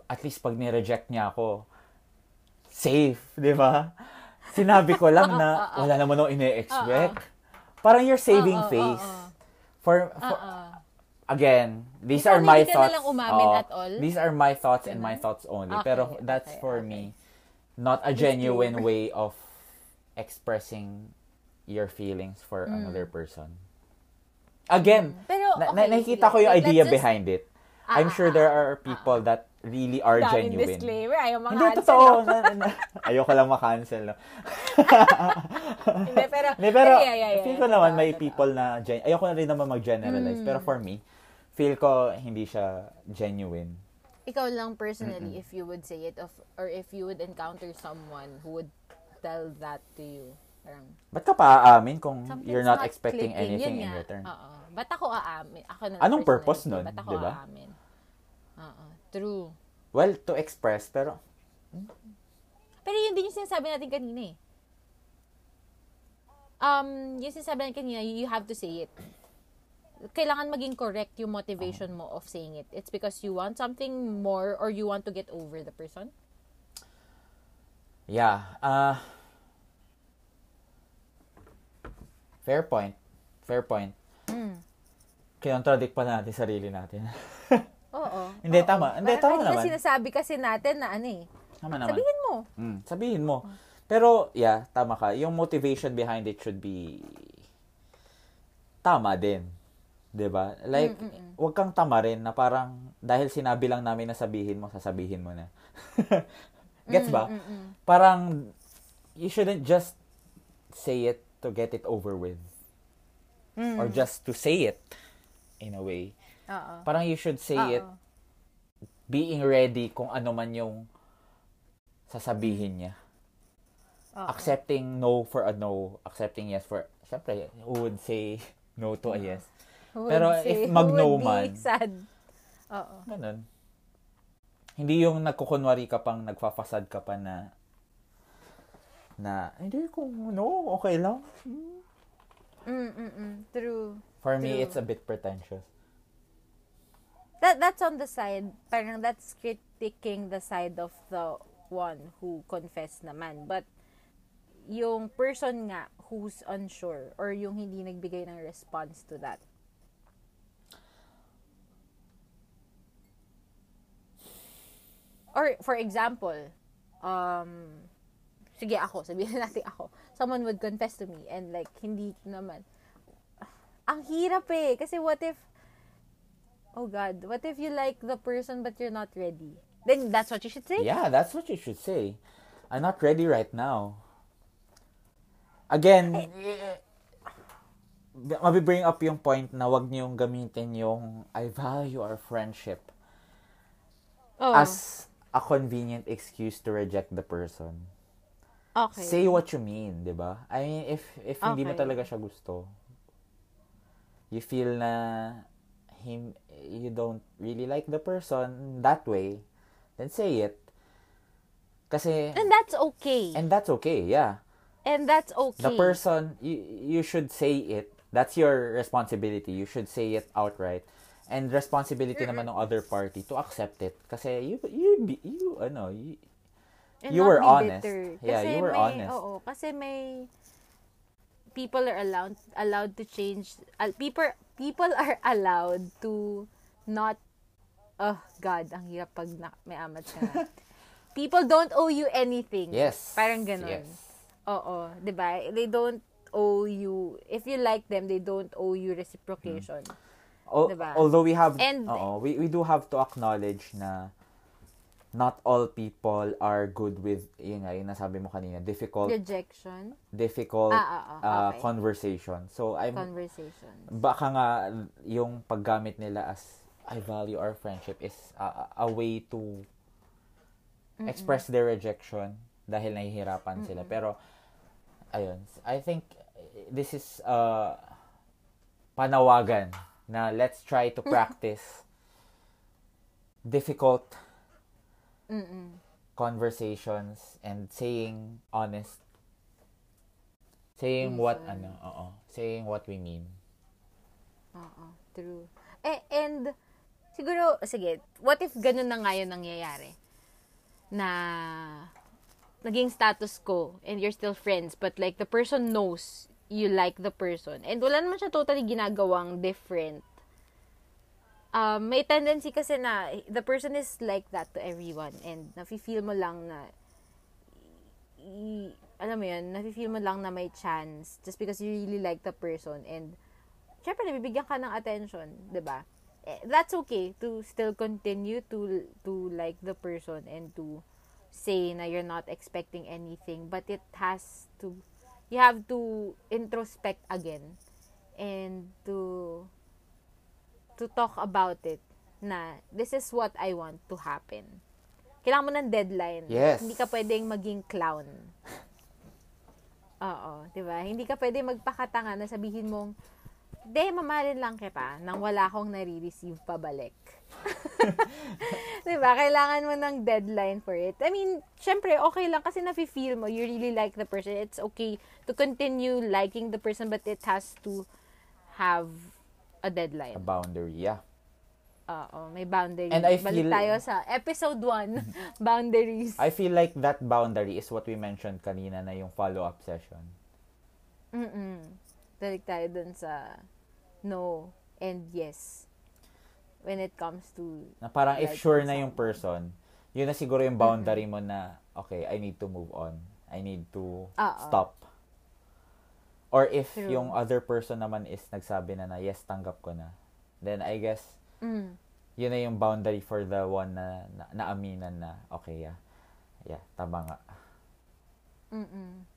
Speaker 1: at least pag ni-reject niya ako, safe, di ba? Sinabi ko lang na wala naman ako ine-expect. Parang you're saving face. For, for again, these
Speaker 2: Ikaw,
Speaker 1: are my
Speaker 2: ka na
Speaker 1: thoughts.
Speaker 2: lang umamin
Speaker 1: Oo,
Speaker 2: at all?
Speaker 1: These are my thoughts and my thoughts only.
Speaker 2: Okay,
Speaker 1: Pero that's
Speaker 2: okay,
Speaker 1: for
Speaker 2: okay.
Speaker 1: me not a genuine way of expressing your feelings for
Speaker 2: Mm.
Speaker 1: another person. Again,
Speaker 2: Pero, okay,
Speaker 1: na- nakikita ko yung idea
Speaker 2: just-
Speaker 1: behind it.
Speaker 2: Ah,
Speaker 1: I'm sure
Speaker 2: ah,
Speaker 1: there
Speaker 2: ah,
Speaker 1: are people that really are
Speaker 2: Daming
Speaker 1: genuine.
Speaker 2: disclaimer. Ayaw mga
Speaker 1: Hindi, totoo. Na, na, ayoko lang makancel. No?
Speaker 2: Hindi, pero,
Speaker 1: Hindi, pero
Speaker 2: yeah, yeah, yeah,
Speaker 1: feel ko
Speaker 2: totoo,
Speaker 1: naman may
Speaker 2: totoo.
Speaker 1: people na, gen- ayoko na rin naman mag-generalize.
Speaker 2: Mm.
Speaker 1: Pero for me, feel ko hindi siya genuine.
Speaker 2: Ikaw lang personally, if you would say it, of, or if you would encounter someone who would tell that to you. Parang,
Speaker 1: Ba't ka pa aamin kung
Speaker 2: something's
Speaker 1: you're not,
Speaker 2: not
Speaker 1: expecting
Speaker 2: clicking.
Speaker 1: anything
Speaker 2: Yun
Speaker 1: in
Speaker 2: nga.
Speaker 1: return?
Speaker 2: Oo. Ba't ako aamin? Ako na
Speaker 1: Anong purpose nun,
Speaker 2: Ba't ako
Speaker 1: di ba?
Speaker 2: aamin? Oo. True.
Speaker 1: Well, to express, pero
Speaker 2: Pero yun din yung sinasabi natin kanina eh. Um, yung sinasabi natin kanina, you have to say it. Kailangan maging correct yung motivation mo of saying it. It's because you want something more or you want to get over the person.
Speaker 1: yeah. Uh, fair point. Fair point.
Speaker 2: Mm.
Speaker 1: Kinontradict pa natin sarili natin.
Speaker 2: Oo.
Speaker 1: Hindi,
Speaker 2: Oo.
Speaker 1: tama. Hindi, tama naman.
Speaker 2: sinasabi kasi natin na ano eh.
Speaker 1: Tama naman.
Speaker 2: Sabihin mo.
Speaker 1: Mm, sabihin mo. Pero, yeah, tama ka. Yung motivation behind it should be tama din. 'Di ba? Like, wag kang tama rin na parang dahil sinabi lang namin na sabihin mo, sasabihin mo na. Gets ba? Parang, you shouldn't just say it to get it over with. Or just to say it, in a way.
Speaker 2: Oo.
Speaker 1: Parang you should say it
Speaker 2: Oo.
Speaker 1: being ready kung ano man yung sasabihin niya.
Speaker 2: Oo.
Speaker 1: accepting no for a no, accepting yes for, syempre, who would say no to a yes? Pero if
Speaker 2: say- who
Speaker 1: mag-no man.
Speaker 2: sad. Oo.
Speaker 1: Ganun. Hindi yung nagkukunwari ka pang nagfafasad ka pa na na, hindi kung no, okay lang.
Speaker 2: Mm, mm, mm. True.
Speaker 1: For me,
Speaker 2: True.
Speaker 1: it's a bit pretentious.
Speaker 2: That that's on the side, parang that's critiquing the side of the one who confessed naman. But yung person nga who's unsure or yung hindi nagbigay ng response to that. Or for example, um sige ako, sabihin natin ako. Someone would confess to me and like hindi naman. Ang hirap eh kasi what if Oh God, what if you like the person but you're not ready? Then that's what you should say?
Speaker 1: Yeah, that's what you should say. I'm not ready right now. Again, mabibring up yung point na wag niyong gamitin yung I value our friendship
Speaker 2: Oh,
Speaker 1: as a convenient excuse to reject the person.
Speaker 2: okay.
Speaker 1: Say what you mean, 'di ba? I mean, if if hindi mo
Speaker 2: Okay.
Speaker 1: talaga siya gusto, you feel na him you don't really like the person that way, then say it. Kasi
Speaker 2: and that's okay.
Speaker 1: and that's okay, yeah.
Speaker 2: And that's okay.
Speaker 1: The person you you should say it. That's your responsibility. You should say it outright. And responsibility naman ng other party to accept it kasi you you you ano, you,
Speaker 2: And
Speaker 1: you were honest.
Speaker 2: bitter.
Speaker 1: Yeah,
Speaker 2: Kasi
Speaker 1: you were
Speaker 2: may,
Speaker 1: honest.
Speaker 2: Oo, kasi may people are allowed allowed to change uh, people people are allowed to not oh god ang hirap pag na, may amat ka na. people don't owe you anything
Speaker 1: yes.
Speaker 2: parang ganun
Speaker 1: Yes.
Speaker 2: oo 'di ba they don't owe you if you like them they don't owe you reciprocation
Speaker 1: Al-
Speaker 2: Diba?
Speaker 1: Although we have,
Speaker 2: And-
Speaker 1: we, we do have to acknowledge na not all people are good with, yun nga, yung nasabi mo kanina, difficult,
Speaker 2: rejection
Speaker 1: difficult
Speaker 2: Ah, ah, ah,
Speaker 1: uh,
Speaker 2: okay.
Speaker 1: conversation. So, I'm,
Speaker 2: conversation
Speaker 1: baka nga, yung paggamit nila as, I value our friendship is a, a way to express their rejection dahil nahihirapan sila. Pero, ayun, I think this is uh, panawagan na let's try to practice difficult
Speaker 2: Mm-mm.
Speaker 1: conversations and saying honest saying what
Speaker 2: Minsan.
Speaker 1: ano oo saying what we mean
Speaker 2: Oo, true. Eh, and, siguro, sige, what if ganun na nga yun nangyayari? Na, naging status ko, and you're still friends, but like, the person knows you like the person, and wala naman siya totally ginagawang different. Um, may tendency kasi na, the person is like that to everyone, and nafe-feel mo lang na, i, alam mo yun, nafe-feel mo lang na may chance, just because you really like the person, and, syempre, nabibigyan ka ng attention, 'di ba? Eh, that's okay to still continue to to like the person and to say na you're not expecting anything, but it has to you have to introspect again and to to talk about it na this is what I want to happen. Kailangan mo ng deadline.
Speaker 1: Yes.
Speaker 2: Hindi ka pwedeng maging clown. Oo, 'di ba? Hindi ka pwedeng magpakatanga na sabihin mong de, mamahalin lang kita nang wala akong nare-receive pabalik. 'Di ba? Kailangan mo ng deadline for it. I mean, syempre okay lang kasi nafe-feel mo you really like the person. It's okay to continue liking the person but it has to have a
Speaker 1: a
Speaker 2: deadline.
Speaker 1: boundary yeah
Speaker 2: Oo, may boundary.
Speaker 1: And I
Speaker 2: Balik
Speaker 1: feel-
Speaker 2: tayo sa episode 1, boundaries.
Speaker 1: I feel like that boundary is what we mentioned kanina na yung follow-up session
Speaker 2: Mm-mm. Balik tayo dun sa no and yes when it comes to
Speaker 1: na parang if sure na yung person yun na siguro yung boundary mo na okay I need to move on I need to
Speaker 2: Oo.
Speaker 1: stop or if
Speaker 2: True.
Speaker 1: yung other person naman is nagsabi na na yes tanggap ko na then I guess
Speaker 2: mm,
Speaker 1: yun na yung boundary for the one na, na naaminan na okay yeah yeah tama nga
Speaker 2: mm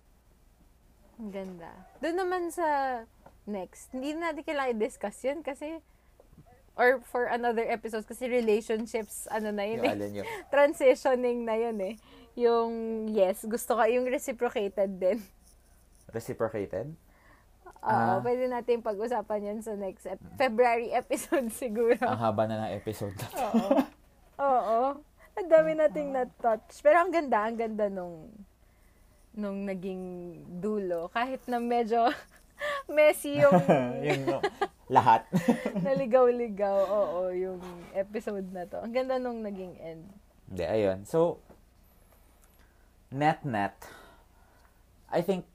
Speaker 2: Ang ganda. Doon naman sa next, hindi na natin kailangan i-discuss yun kasi or for another episode kasi relationships, ano na yun
Speaker 1: Yung
Speaker 2: eh. Transitioning na yun eh. Yung yes, gusto ka, yung reciprocated din.
Speaker 1: Reciprocated?
Speaker 2: Oo,
Speaker 1: Ah.
Speaker 2: pwede natin pag-usapan yan sa next ep- February episode siguro.
Speaker 1: Ang haba na ng episode.
Speaker 2: Oo. Oo. Ang dami nating na-touch. Pero ang ganda, ang ganda nung nung naging dulo. Kahit na medyo messy yung
Speaker 1: yung lahat.
Speaker 2: naligaw-ligaw. Oo, yung episode na to. Ang ganda nung naging end.
Speaker 1: Hindi, ayun. So, net-net, I think,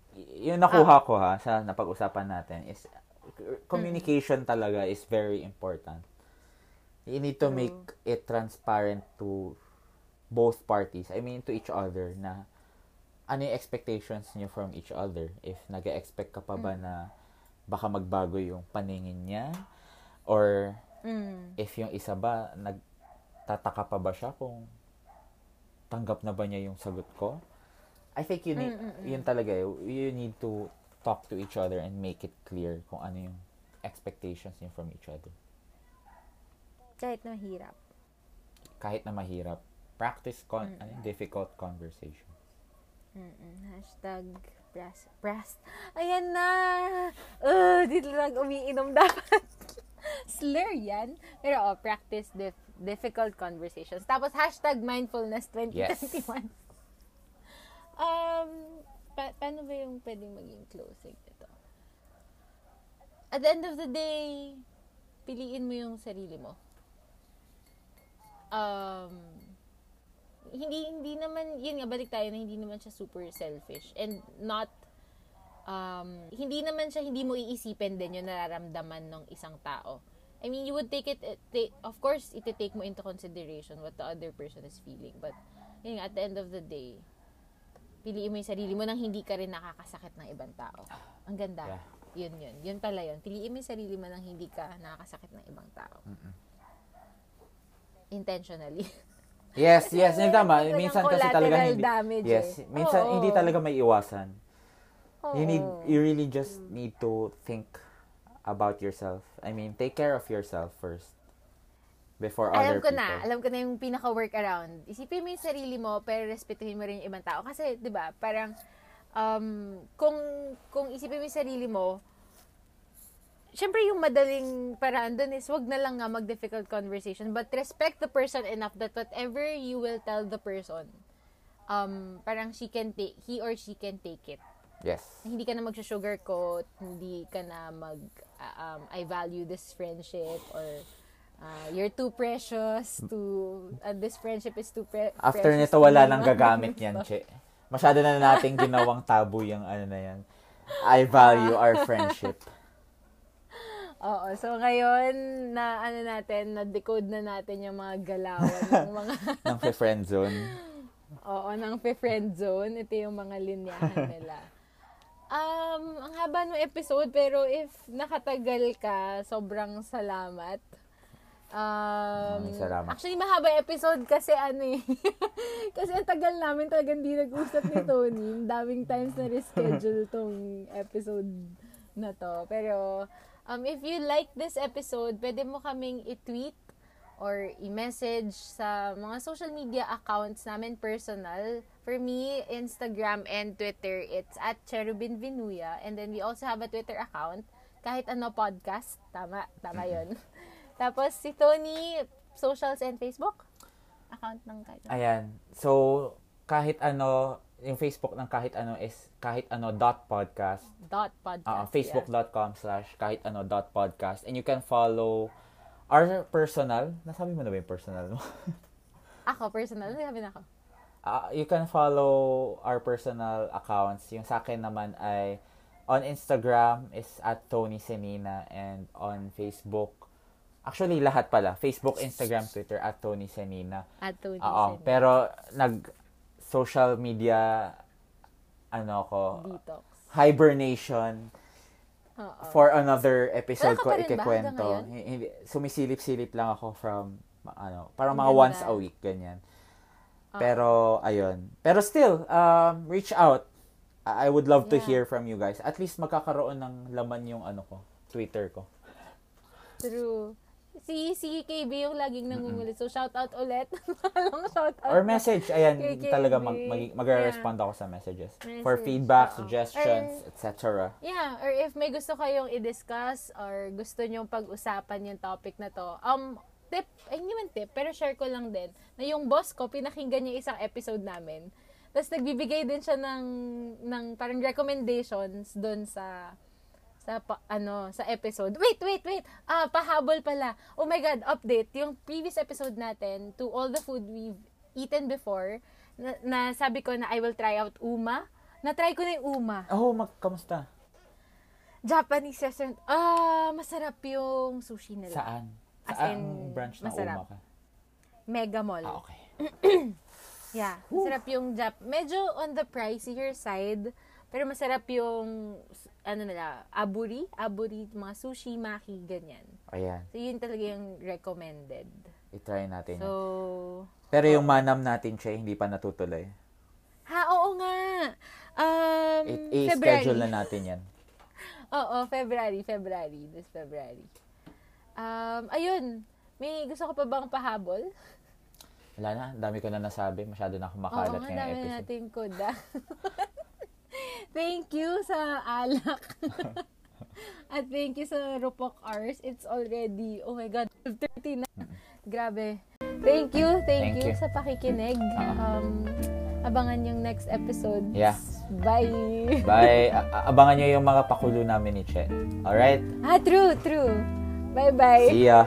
Speaker 1: yung nakuha ko ha, sa napag-usapan natin is, communication talaga is very important. You need to make it transparent to both parties. I mean, to each other na ano yung expectations niyo from each other. If nag expect ka pa ba na baka magbago yung paningin niya or
Speaker 2: Mm.
Speaker 1: if yung isa ba, nagtataka pa ba siya kung tanggap na ba niya yung sagot ko? I think you need,
Speaker 2: Mm, mm, mm.
Speaker 1: yun talaga, you need to talk to each other and make it clear kung ano yung expectations niyo from each other.
Speaker 2: Kahit na hirap.
Speaker 1: Kahit na mahirap, practice con-
Speaker 2: Mm.
Speaker 1: ano, difficult conversation.
Speaker 2: Mm-mm. Hashtag pras. Pras. Ayan na! Uh, dito lang umiinom dapat. Slur yan. Pero oh, practice dif- difficult conversations. Tapos hashtag mindfulness 2021. Um, pa- paano ba yung pwedeng maging closing nito? At the end of the day, piliin mo yung sarili mo. Um, hindi hindi naman yun nga balik tayo na hindi naman siya super selfish and not um hindi naman siya hindi mo iisipin din yung nararamdaman ng isang tao. I mean, you would take it, eh, ta- of course, iti-take mo into consideration what the other person is feeling. But, yun nga, at the end of the day, piliin mo yung sarili mo nang hindi ka rin nakakasakit ng ibang tao. Ang ganda.
Speaker 1: Yeah.
Speaker 2: Yun, yun. Yun pala yun. Piliin mo yung sarili mo nang hindi ka nakakasakit ng ibang tao. Intentionally.
Speaker 1: Yes, yes, yung tama. Minsan kasi talaga hindi,
Speaker 2: damage
Speaker 1: yes,
Speaker 2: eh.
Speaker 1: minsan
Speaker 2: Oo.
Speaker 1: hindi talaga may iwasan. You need,
Speaker 2: Oo.
Speaker 1: you really just need to think about yourself. I mean, take care of yourself first before
Speaker 2: alam
Speaker 1: other
Speaker 2: ko
Speaker 1: people.
Speaker 2: na, alam ko na yung pinaka-workaround. Isipin mo yung sarili mo, pero respetuhin mo rin yung ibang tao. Kasi, di ba, parang, um, kung, kung isipin mo yung sarili mo, syempre yung madaling paraan dun is, wag na lang nga mag-difficult conversation, but respect the person enough that whatever you will tell the person, um, parang she can take, he or she can take it
Speaker 1: Yes.
Speaker 2: hindi ka na mag-sugarcoat, hindi ka na mag, uh, um, I value this friendship, or uh, you're too precious to, uh, this friendship is too pre-
Speaker 1: After
Speaker 2: precious
Speaker 1: nito,
Speaker 2: to
Speaker 1: wala nang gagamit yan. Che. Masyado na nating ginawang tabu yung ano na yan. I value our friendship.
Speaker 2: Oo, so ngayon, na ano natin, na-decode na natin yung mga galawan ng mga,
Speaker 1: ng friend zone.
Speaker 2: oo, ng friend zone. Ito yung mga linyahan nila. Um, ang haba ng episode, pero if nakatagal ka, sobrang salamat. Um,
Speaker 1: Maraming salamat.
Speaker 2: Actually, mahaba episode kasi ano eh. kasi ang tagal namin talagang di nag-usap ni Tony. Daming times na reschedule tong episode na to. Pero, um, if you like this episode, pwede mo kaming i-tweet or i-message sa mga social media accounts namin personal. For me, Instagram and Twitter, it's at Cherubin Vinuya. And then we also have a Twitter account, kahit ano podcast. Tama, tama yun. Tapos si Tony, socials and Facebook? Account ng kahit ano.
Speaker 1: Ayan. So, kahit ano, yung Facebook ng kahit ano is kahit ano dot podcast.
Speaker 2: Dot podcast.
Speaker 1: Uh,
Speaker 2: yeah.
Speaker 1: Facebook.com slash kahit ano dot podcast. And you can follow our personal. Nasabi mo na ba yung personal mo?
Speaker 2: Ako, personal. Ano sabi na ako?
Speaker 1: Uh, you can follow our personal accounts. Yung sa akin naman ay on Instagram is at Tony Senina and on Facebook Actually, lahat pala. Facebook, Instagram, Twitter, at Tony Senina.
Speaker 2: At Tony
Speaker 1: Oo.
Speaker 2: Senina.
Speaker 1: Pero, nag social media, ano ko,
Speaker 2: Detox.
Speaker 1: hibernation
Speaker 2: Oo.
Speaker 1: for another episode ko ikikwento. Hindi, sumisilip-silip lang ako from, ano, parang
Speaker 2: Ang
Speaker 1: mga
Speaker 2: ganda.
Speaker 1: once a week, ganyan.
Speaker 2: Oo.
Speaker 1: Pero, ayun. Pero still, um, reach out. I would love to
Speaker 2: Yeah.
Speaker 1: hear from you guys. At least magkakaroon ng laman yung ano ko, Twitter ko.
Speaker 2: True. Si, si KB yung laging nangungulit. So, shout out ulit. Walang shout out.
Speaker 1: Or message, ayan, talaga mag, mag, mag-respond ako sa messages. For
Speaker 2: Message,
Speaker 1: feedback,
Speaker 2: oo.
Speaker 1: suggestions, etc.
Speaker 2: Yeah, or if may gusto kayong i-discuss or gusto nyong pag-usapan yung topic na to, um, tip, ay hindi man tip, pero share ko lang din, na yung boss ko, pinakinggan niya isang episode namin. Tapos nagbibigay din siya ng, ng parang recommendations doon sa sa pa- ano sa episode. Wait, wait, wait. Ah, pahabol pala. Oh my god, update. Yung previous episode natin to all the food we've eaten before na, na sabi ko na I will try out uma. Na-try ko na yung uma.
Speaker 1: Oh, mag, kamusta?
Speaker 2: Japanese restaurant. Ah, masarap yung sushi nila.
Speaker 1: Saan?
Speaker 2: As
Speaker 1: Saan
Speaker 2: in,
Speaker 1: branch ng
Speaker 2: masarap.
Speaker 1: Uma ka?
Speaker 2: Mega Mall.
Speaker 1: Ah, okay.
Speaker 2: Yeah, masarap yung Jap. Medyo on the pricier side, pero masarap yung ano nila, aburi, aburi, mga sushi, maki, ganyan.
Speaker 1: Ayan,
Speaker 2: So, yun talaga yung recommended.
Speaker 1: itry natin
Speaker 2: So.
Speaker 1: Pero yung manam natin, Che, hindi pa natutuloy.
Speaker 2: ha, oo nga. Um,
Speaker 1: I- I-schedule na natin yan.
Speaker 2: Oo, February, February. This February. Um, ayun. May gusto ko pa bang pahabol?
Speaker 1: Wala na, dami ko na nasabi. Masyado na
Speaker 2: Oo
Speaker 1: kumakalat
Speaker 2: nga,
Speaker 1: ngayong
Speaker 2: dami
Speaker 1: episode.
Speaker 2: natin koda. thank you sa alak. At thank you sa Rupok Hours. It's already, oh my God, 12.30 na. Grabe. Thank you, thank,
Speaker 1: Thank
Speaker 2: you,
Speaker 1: you.
Speaker 2: sa pakikinig.
Speaker 1: Oo.
Speaker 2: Um, abangan yung next episode.
Speaker 1: Yeah.
Speaker 2: Bye.
Speaker 1: Bye. A- a- abangan nyo yung mga pakulo namin ni Che. Alright?
Speaker 2: ah, true, true. Bye-bye.
Speaker 1: See ya.